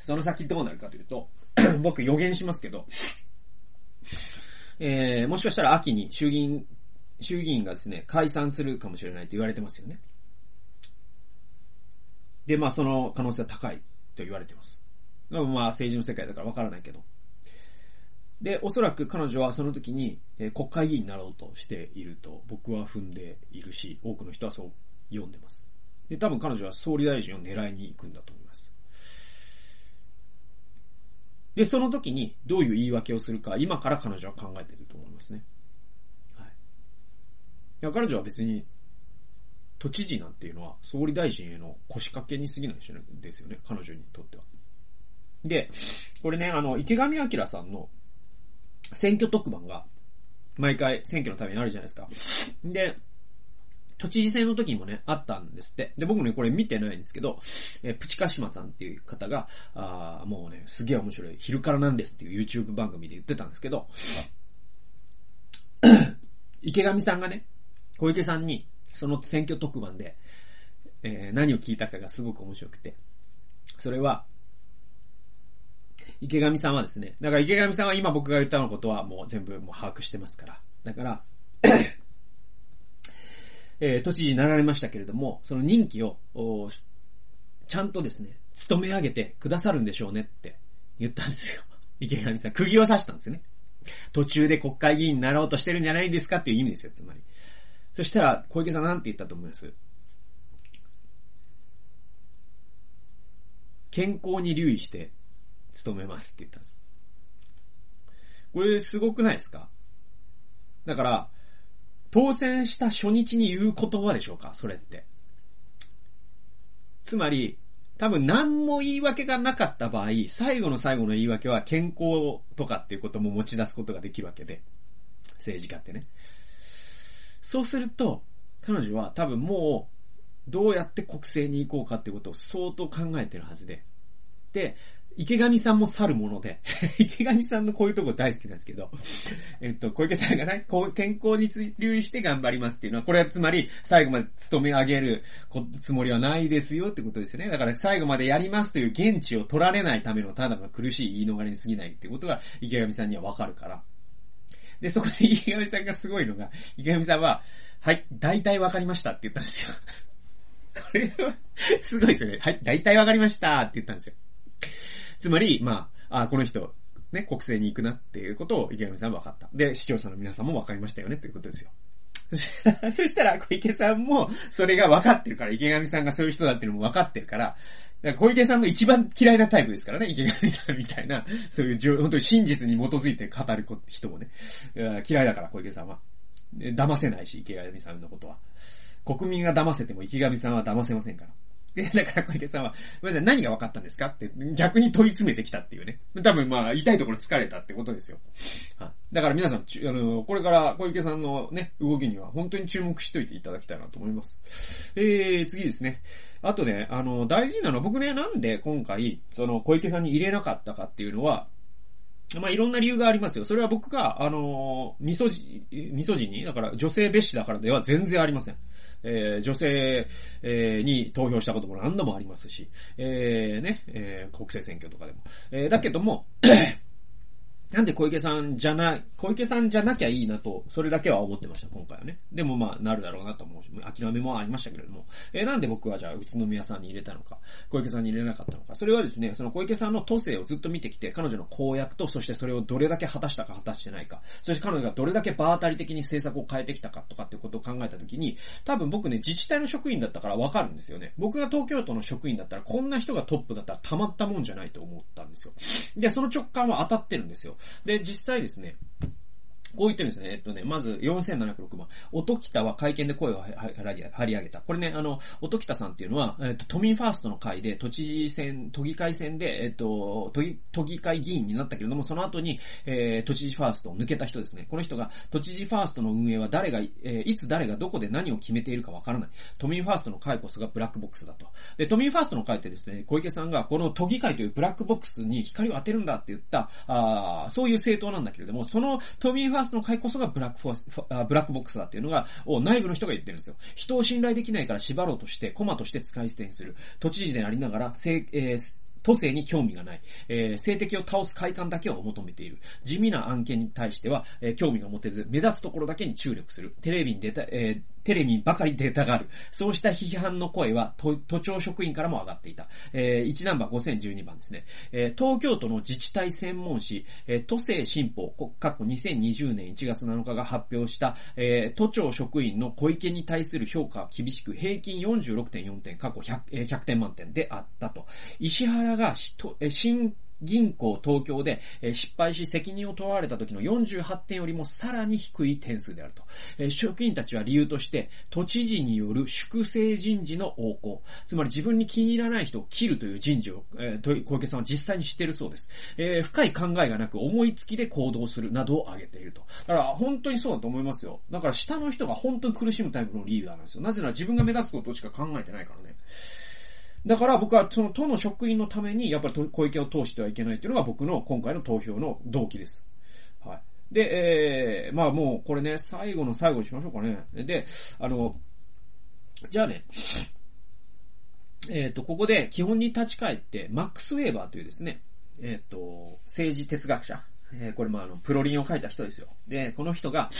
その先どうなるかというと、僕予言しますけど、えー、もしかしたら秋に衆議院、衆議院がですね、解散するかもしれないと言われてますよね。で、まあその可能性は高いと言われています。まあ政治の世界だからわからないけど。で、おそらく彼女はその時に、え、国会議員になろうとしていると僕は踏んでいるし、多くの人はそう読んでます。で、多分彼女は総理大臣を狙いに行くんだと思います。で、その時にどういう言い訳をするか、今から彼女は考えていると思いますね。はい。いや、彼女は別に都知事なんていうのは総理大臣への腰掛けに過ぎないですよね、彼女にとっては。で、これね、あの、池上彰さんの選挙特番が、毎回選挙のためにあるじゃないですか。で、都知事選の時にもね、あったんですって。で、僕もね、これ見てないんですけど、えプチカシマさんっていう方が、あもうね、すげえ面白い、昼からなんですっていう YouTube 番組で言ってたんですけど、池上さんがね、小池さんに、その選挙特番で、えー、何を聞いたかがすごく面白くて。それは、池上さんはですね、だから池上さんは今僕が言ったのことはもう全部もう把握してますから。だから、えー、都知事になられましたけれども、その任期を、ちゃんとですね、務め上げてくださるんでしょうねって言ったんですよ。池上さん、釘を刺したんですよね。途中で国会議員になろうとしてるんじゃないですかっていう意味ですよ、つまり。そしたら、小池さんなんて言ったと思います？健康に留意して勤めますって言ったんです。これすごくないですか？だから、当選した初日に言う言葉でしょうか？それって。つまり、多分何も言い訳がなかった場合、最後の最後の言い訳は健康とかっていうことも持ち出すことができるわけで。政治家ってね。そうすると、彼女は多分もう、どうやって国政に行こうかってことを相当考えてるはずで。で、池上さんも去るもので、池上さんのこういうとこ大好きなんですけど、えっと、小池さんがね、こう健康に留意して頑張りますっていうのは、これはつまり最後まで勤め上げるつもりはないですよってことですよね。だから最後までやりますという現地を取られないためのただの苦しい言い逃れに過ぎないってことが池上さんにはわかるから。で、そこで池上さんがすごいのが、池上さんは、はい、大体わかりましたって言ったんですよ。これは、すごいですよね。はい、大体わかりましたって言ったんですよ。つまり、まあ、あ、この人、ね、国政に行くなっていうことを池上さんは分かった。で、視聴者の皆さんも分かりましたよねっていうことですよ。そしたら、小池さんも、それが分かってるから、池上さんがそういう人だっていうのも分かってるから、から小池さんの一番嫌いなタイプですからね、池上さんみたいな、そういう、本当に真実に基づいて語る人もね、嫌いだから、小池さんは。騙せないし、池上さんのことは。国民が騙せても池上さんは騙せませんから。で、だから小池さんは、ごめんなさい、何が分かったんですか？って逆に問い詰めてきたっていうね。多分まあ、痛いところ疲れたってことですよ。はい。だから皆さん、あの、これから小池さんのね、動きには本当に注目しといていただきたいなと思います。えー、次ですね。あとね、あの、大事なのは僕ね、なんで今回、その小池さんに入れなかったかっていうのは、まあ、いろんな理由がありますよ。それは僕が、あのー、ミソジ、ミソジに、だから女性蔑視だからでは全然ありません。えー、女性、えー、に投票したことも何度もありますし、えー、ね、えー、国政選挙とかでも。えー、だけども、なんで小池さんじゃない、小池さんじゃなきゃいいなと、それだけは思ってました、今回はね。でもまあ、なるだろうなと思うし、諦めもありましたけれども。えー、なんで僕はじゃあ、宇都宮さんに入れたのか、小池さんに入れなかったのか。それはですね、その小池さんの都政をずっと見てきて、彼女の公約と、そしてそれをどれだけ果たしたか果たしてないか、そして彼女がどれだけ場当たり的に政策を変えてきたかとかってことを考えたときに、多分僕ね、自治体の職員だったからわかるんですよね。僕が東京都の職員だったら、こんな人がトップだったらたまったもんじゃないと思ったんですよ。で、その直感は当たってるんですよ。で、実際ですね、こう言ってるんですね。えっとね、まず4706番。音北は会見で声を張り上げた。これね、あの、音北さんっていうのは、えっと、都民ファーストの会で、都知事選、都議会選で、えっと、都議、都議会議員になったけれども、その後に、えー、都知事ファーストを抜けた人ですね。この人が、都知事ファーストの運営は誰が、えー、いつ誰がどこで何を決めているかわからない。都民ファーストの会こそがブラックボックスだと。で、都民ファーストの会ってですね、小池さんが、この都議会というブラックボックスに光を当てるんだって言った、あそういう政党なんだけれども、その都民ファーストの会こそがブラックフォース、ブラックボックスだっていうのが、内部の人が言ってるんですよ。人を信頼できないから縛ろうとして、コマとして使い捨てにする。都知事でありながら、性えー都政に興味がない、えー、政敵を倒す快感だけを求めている。地味な案件に対しては、えー、興味が持てず、目立つところだけに注力する。テレビに出た、えー、テレビばかり出たがある。そうした批判の声は、都庁職員からも上がっていた。えー、1ナンバー5012番ですね。えー、東京都の自治体専門誌、えー、都政新報、過去2020年1月7日が発表した、えー、都庁職員の小池に対する評価は厳しく、平均46.4点、過去 100, 100点満点であったと。石原が、新銀行東京で、え失敗し責任を問われた時の48点よりもさらに低い点数であると。え職員たちは理由として、都知事による粛清人事の横行。つまり自分に気に入らない人を切るという人事を、えー、小池さんは実際にしてるそうです。え、深い考えがなく思いつきで行動するなどを挙げていると。だから本当にそうだと思いますよ。だから下の人が本当に苦しむタイプのリーダーなんですよ。なぜなら自分が目立つことしか考えてないからね。だから僕はその都の職員のためにやっぱり小池を通してはいけないというのが僕の今回の投票の動機です。はい。で、えー、まあもうこれね、最後の最後にしましょうかね。で、あの、じゃあね、えっ、ー、と、ここで基本に立ち返って、マックス・ウェーバーというですね、えっ、ー、と、政治哲学者、えー、これもあの、プロリンを書いた人ですよ。で、この人が、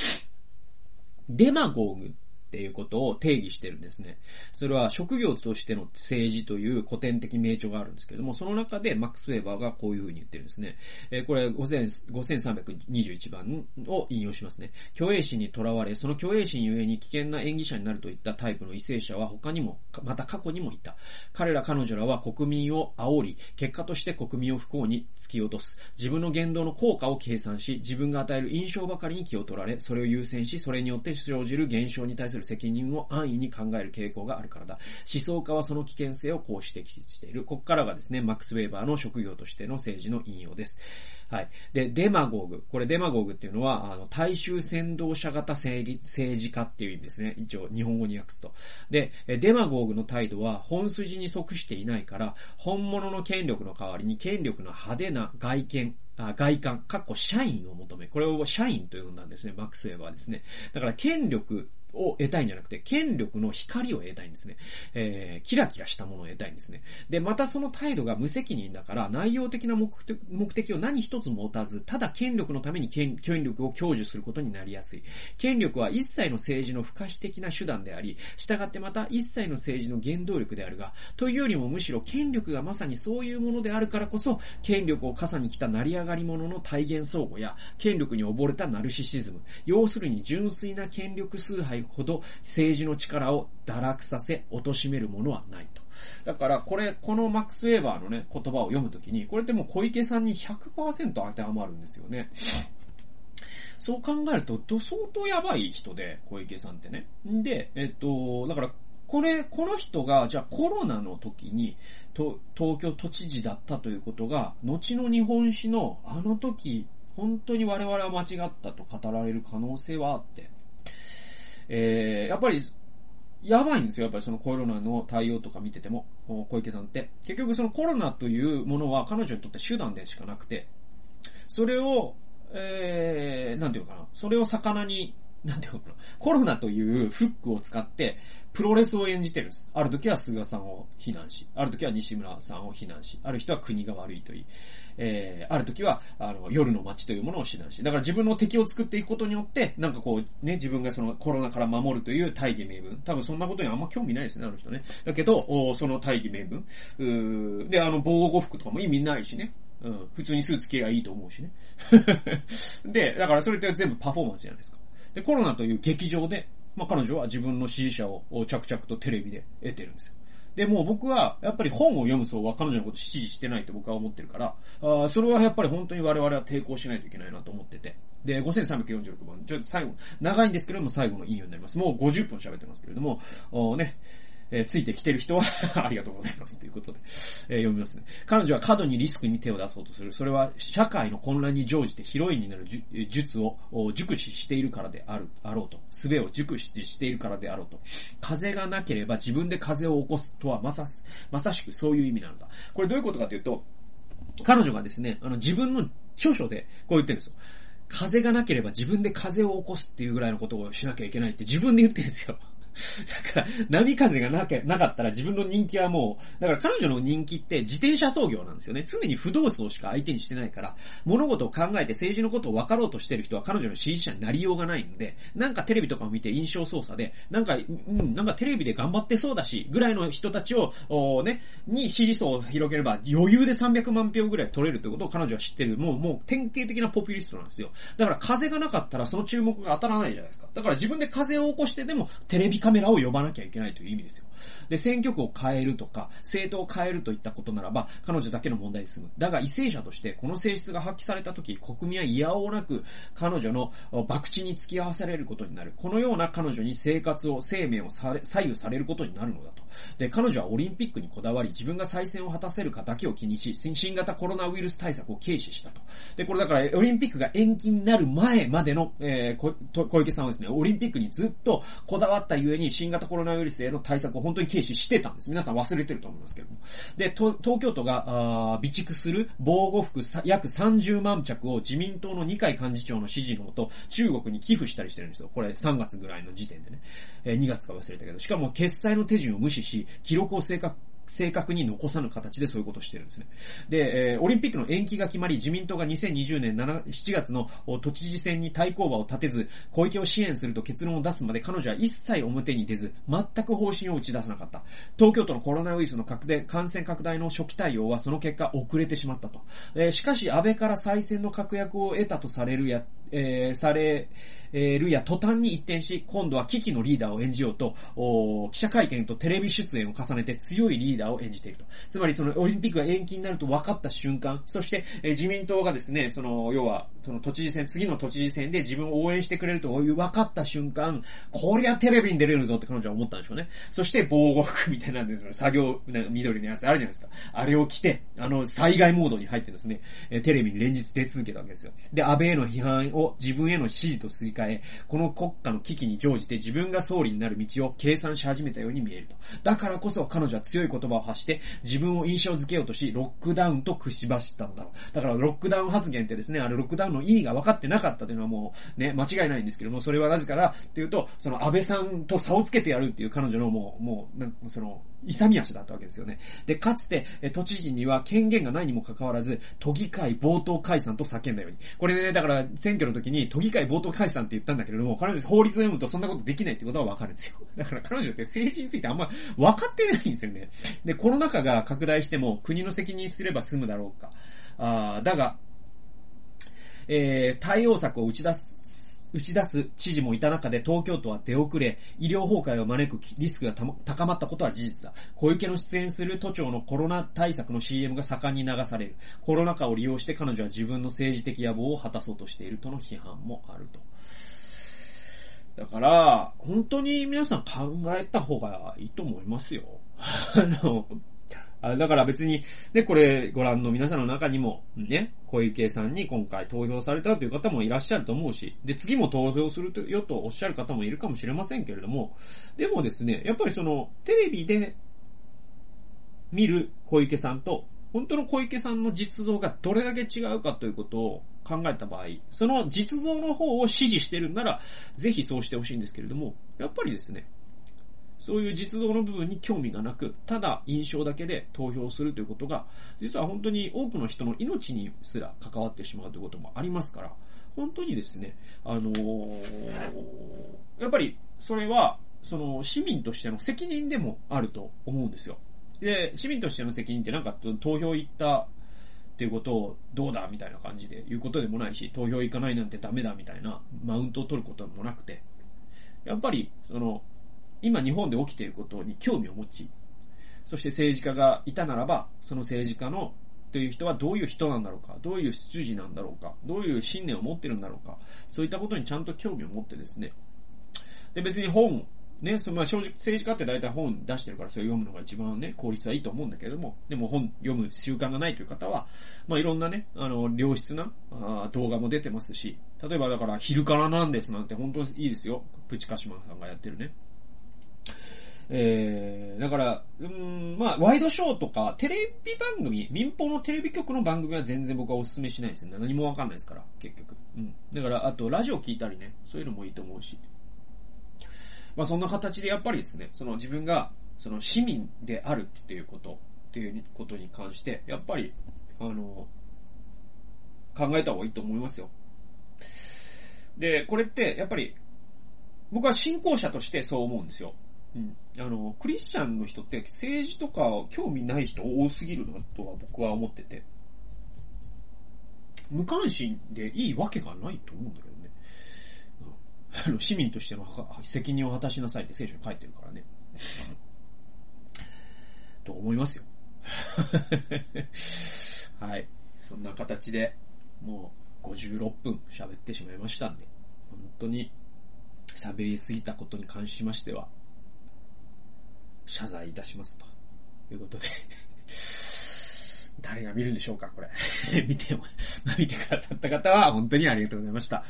デマゴーグっていうことを定義してるんですね。それは職業としての政治という古典的名著があるんですけども、その中でマックス・ウェーバーがこういうふうに言ってるんですね。えー、これ5321番を引用しますね。虚栄心にとらわれ、その虚栄心ゆえに危険な演技者になるといったタイプの為政者は他にも、また過去にもいた。彼ら彼女らは国民を煽り、結果として国民を不幸に突き落とす。自分の言動の効果を計算し、自分が与える印象ばかりに気を取られ、それを優先し、それによって生じる現象に対するる責任を安易に考える傾向があるからだ。思想家はその危険性をこう指摘している。ここからがですね、マックス・ウェーバーの職業としての政治の引用です。はい。で、デマゴーグ。これデマゴーグっていうのは、あの、大衆先導者型政治家っていう意味ですね。一応、日本語に訳すと。で、デマゴーグの態度は本筋に即していないから、本物の権力の代わりに権力の派手な外見、あ外観、かっこ社員を求め、これを社員と呼んだんですね、マックス・ウェーバーですね。だから権力を得たいんじゃなくて、権力の光を得たいんですね。えー、キラキラしたものを得たいんですね。で、またその態度が無責任だから、内容的な目的を何一つ持たず、ただ権力のために権力を享受することになりやすい。権力は一切の政治の不可避的な手段であり、従ってまた一切の政治の原動力であるが、というよりもむしろ権力がまさにそういうものであるからこそ、権力を傘に来た成り上がり者の体現相互や、権力に溺れたナルシシズム、要するに純粋な権力崇拝ほど政治の力を堕落させ、貶めるものはないと。だから、これ、このマックス・ウェーバーのね、言葉を読むときに、これってもう小池さんに100%当てはまるんですよね。そう考えると、相当やばい人で、小池さんってね。で、えっと、だから、これ、この人が、じゃあコロナの時に、と東京都知事だったということが、後の日本史のあの時、本当に我々は間違ったと語られる可能性はあって、えー、やっぱり、やばいんですよ。やっぱりそのコロナの対応とか見てても、小池さんって。結局そのコロナというものは彼女にとって手段でしかなくて、それを、えー、なんていうのかな。それを魚に なんていうのかな、コロナというフックを使って、プロレスを演じてるんです。ある時は菅さんを非難し、ある時は西村さんを非難し、ある人は国が悪いと言い、えー、ある時は、あの、夜の街というものを非難し、だから自分の敵を作っていくことによって、なんかこう、ね、自分がそのコロナから守るという大義名分。多分そんなことにあんま興味ないですね、あの人ね。だけど、おその大義名分。うで、あの、防護服とかも意味ないしね。うん。普通にスーツ着ればいいと思うしね。で、だからそれって全部パフォーマンスじゃないですか。で、コロナという劇場で、まあ、彼女は自分の支持者を着々とテレビで得てるんですよ。で、もう僕は、やっぱり本を読む層は彼女のこと支持してないと僕は思ってるから、あそれはやっぱり本当に我々は抵抗しないといけないなと思ってて。で、5346番、ちょっと最後、長いんですけれども最後の引用になります。もう50分喋ってますけれども、おね、え、ついてきてる人は ありがとうございます。ということで、え、読みますね。彼女は過度にリスクに手を出そうとする。それは社会の混乱に乗じてヒロインになる術を熟知しているからである、あろうと。術を熟知しているからであろうと。風がなければ自分で風を起こすとはまさ、まさしくそういう意味なのだ。これどういうことかというと、彼女がですね、あの自分の著書でこう言ってるんですよ。風がなければ自分で風を起こすっていうぐらいのことをしなきゃいけないって自分で言ってるんですよ。だから、波風がななかったら自分の人気はもう、だから彼女の人気って自転車操業なんですよね。常に不動層しか相手にしてないから、物事を考えて政治のことを分かろうとしてる人は彼女の支持者になりようがないので、なんかテレビとかを見て印象操作で、なんか、うん、なんかテレビで頑張ってそうだし、ぐらいの人たちを、おね、に支持層を広げれば余裕で300万票ぐらい取れるということを彼女は知ってる。もう、もう典型的なポピュリストなんですよ。だから風がなかったらその注目が当たらないじゃないですか。だから自分で風を起こしてでもテレビカメラを呼ばなきゃいけないという意味ですよ。で、選挙区を変えるとか、政党を変えるといったことならば、彼女だけの問題で済む。だが、為政者として、この性質が発揮された時、国民は嫌おなく、彼女の博打に付き合わされることになる。このような彼女に生活を、生命を左右されることになるのだと。で、彼女はオリンピックにこだわり、自分が再選を果たせるかだけを気にし、新型コロナウイルス対策を軽視したと。で、これだから、オリンピックが延期になる前までの、えー、小池さんはですね、オリンピックにずっとこだわったゆえに、新型コロナウイルスへの対策を本当に軽視してたんです。皆さん忘れてると思いますけども。で、東京都が、備蓄する防護服約30万着を自民党の二階幹事長の指示のもと、中国に寄付したりしてるんですよ。これ3月ぐらいの時点でね。えー、2月か忘れたけど。しかも決済の手順を無視し、記録を正確正確に残さぬ形でそういうことをしてるんですね。で、えー、オリンピックの延期が決まり、自民党が2020年7 7月の都知事選に対抗馬を立てず、小池を支援すると結論を出すまで彼女は一切表に出ず、全く方針を打ち出さなかった。東京都のコロナウイルスの拡大感染拡大の初期対応はその結果遅れてしまったと。えー、しかし安倍から再選の確約を得たとされるや、えー、され、えるや途端に一転し、今度は危機のリーダーを演じようと、記者会見とテレビ出演を重ねて強いリーダーを演じていると。つまりそのオリンピックが延期になると分かった瞬間、そして、え自民党がですね、その、要は、その都知事選、次の都知事選で自分を応援してくれるという分かった瞬間、こりゃテレビに出れるぞって彼女は思ったんでしょうね。そして防護服みたいなんです作業、なんか緑のやつあるじゃないですか。あれを着て、あの、災害モードに入ってですね、えテレビに連日出続けたわけですよ。で、安倍への批判をを自分への支持とすり替え、この国家の危機に乗じて自分が総理になる道を計算し始めたように見えると。だからこそ彼女は強い言葉を発して自分を印象づけようとし、ロックダウンと串走ったんだろう。だからロックダウン発言ってですね、あれロックダウンの意味が分かってなかったというのはもうね、間違いないんですけども、それはなぜからっていうと、その安倍さんと差をつけてやるっていう彼女のもう、もう、なんその、勇み足だったわけですよね。で、かつて、え都知事には権限がないにもかかわらず、都議会冒頭解散と叫んだように。これね、だから選挙の時に都議会冒頭解散って言ったんだけれども、彼女法律を読むとそんなことできないってことはわかるんですよ。だから彼女って政治についてあんま分かってないんですよね。で、コロナ禍が拡大しても国の責任すれば済むだろうか。あだが、えー、対応策を打ち出す打ち出す知事もいた中で東京都は出遅れ、医療崩壊を招くリスクが高まったことは事実だ。小池の出演する都庁のコロナ対策の CM が盛んに流される。コロナ禍を利用して彼女は自分の政治的野望を果たそうとしているとの批判もあると。だから、本当に皆さん考えた方がいいと思いますよ。あの、あだから別に、ね、これご覧の皆さんの中にも、ね、小池さんに今回投票されたという方もいらっしゃると思うし、で、次も投票するよとおっしゃる方もいるかもしれませんけれども、でもですね、やっぱりその、テレビで見る小池さんと、本当の小池さんの実像がどれだけ違うかということを考えた場合、その実像の方を支持してるんなら、ぜひそうしてほしいんですけれども、やっぱりですね、そういう実像の部分に興味がなく、ただ印象だけで投票するということが、実は本当に多くの人の命にすら関わってしまうということもありますから、本当にですね、あのーやっぱりそれは、その市民としての責任でもあると思うんですよ。で、市民としての責任ってなんか投票行ったっていうことをどうだみたいな感じで言うことでもないし、投票行かないなんてダメだみたいなマウントを取ることもなくて、やっぱり、その、今日本で起きていることに興味を持ち、そして政治家がいたならば、その政治家のという人はどういう人なんだろうか、どういう出自なんだろうか、どういう信念を持ってるんだろうか、そういったことにちゃんと興味を持ってですね、で、別に本、ね、そのまあ正直、政治家って大体本出してるからそれ読むのが一番ね、効率はいいと思うんだけれども、でも本読む習慣がないという方は、まあいろんなね、あの、良質なあ動画も出てますし、例えばだから、昼からなんですなんて本当にいいですよ。プチカシマンさんがやってるね。えー、だから、うん、まあ、ワイドショーとか、テレビ番組、民放のテレビ局の番組は全然僕はお勧めしないですね。何もわかんないですから、結局。うん。だから、あと、ラジオ聞いたりね、そういうのもいいと思うし。まあ、そんな形でやっぱりですね、その自分が、その市民であるっていうこと、っていうことに関して、やっぱり、あの、考えた方がいいと思いますよ。で、これって、やっぱり、僕は信仰者としてそう思うんですよ。うん。あの、クリスチャンの人って政治とか興味ない人多すぎるなとは僕は思ってて。無関心でいいわけがないと思うんだけどね。うん、あの市民としての責任を果たしなさいって聖書に書いてるからね。と思いますよ。はい。そんな形で、もう56分喋ってしまいましたんで、本当に喋りすぎたことに関しましては、謝罪いたしますと。いうことで、誰が見るんでしょうか、これ。見ても、ま、見てくださった方は本当にありがとうございました。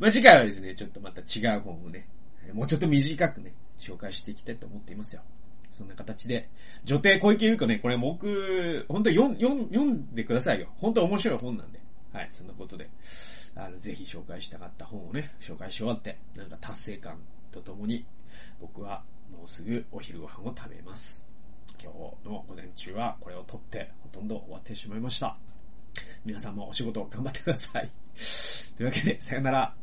まあ、次回はですね、ちょっとまた違う本をね、もうちょっと短くね、紹介していきたいと思っていますよ。そんな形で、女帝小池百合子ね、これ僕、本当読ん読ん読んでくださいよ。本当面白い本なんで。はい、そんなことで、あの、ぜひ紹介したかった本をね、紹介し終わって、なんか達成感とともに、僕はもうすぐお昼ご飯を食べます。今日の午前中はこれを撮ってほとんど終わってしまいました。皆さんもお仕事頑張ってください。というわけで、さよなら。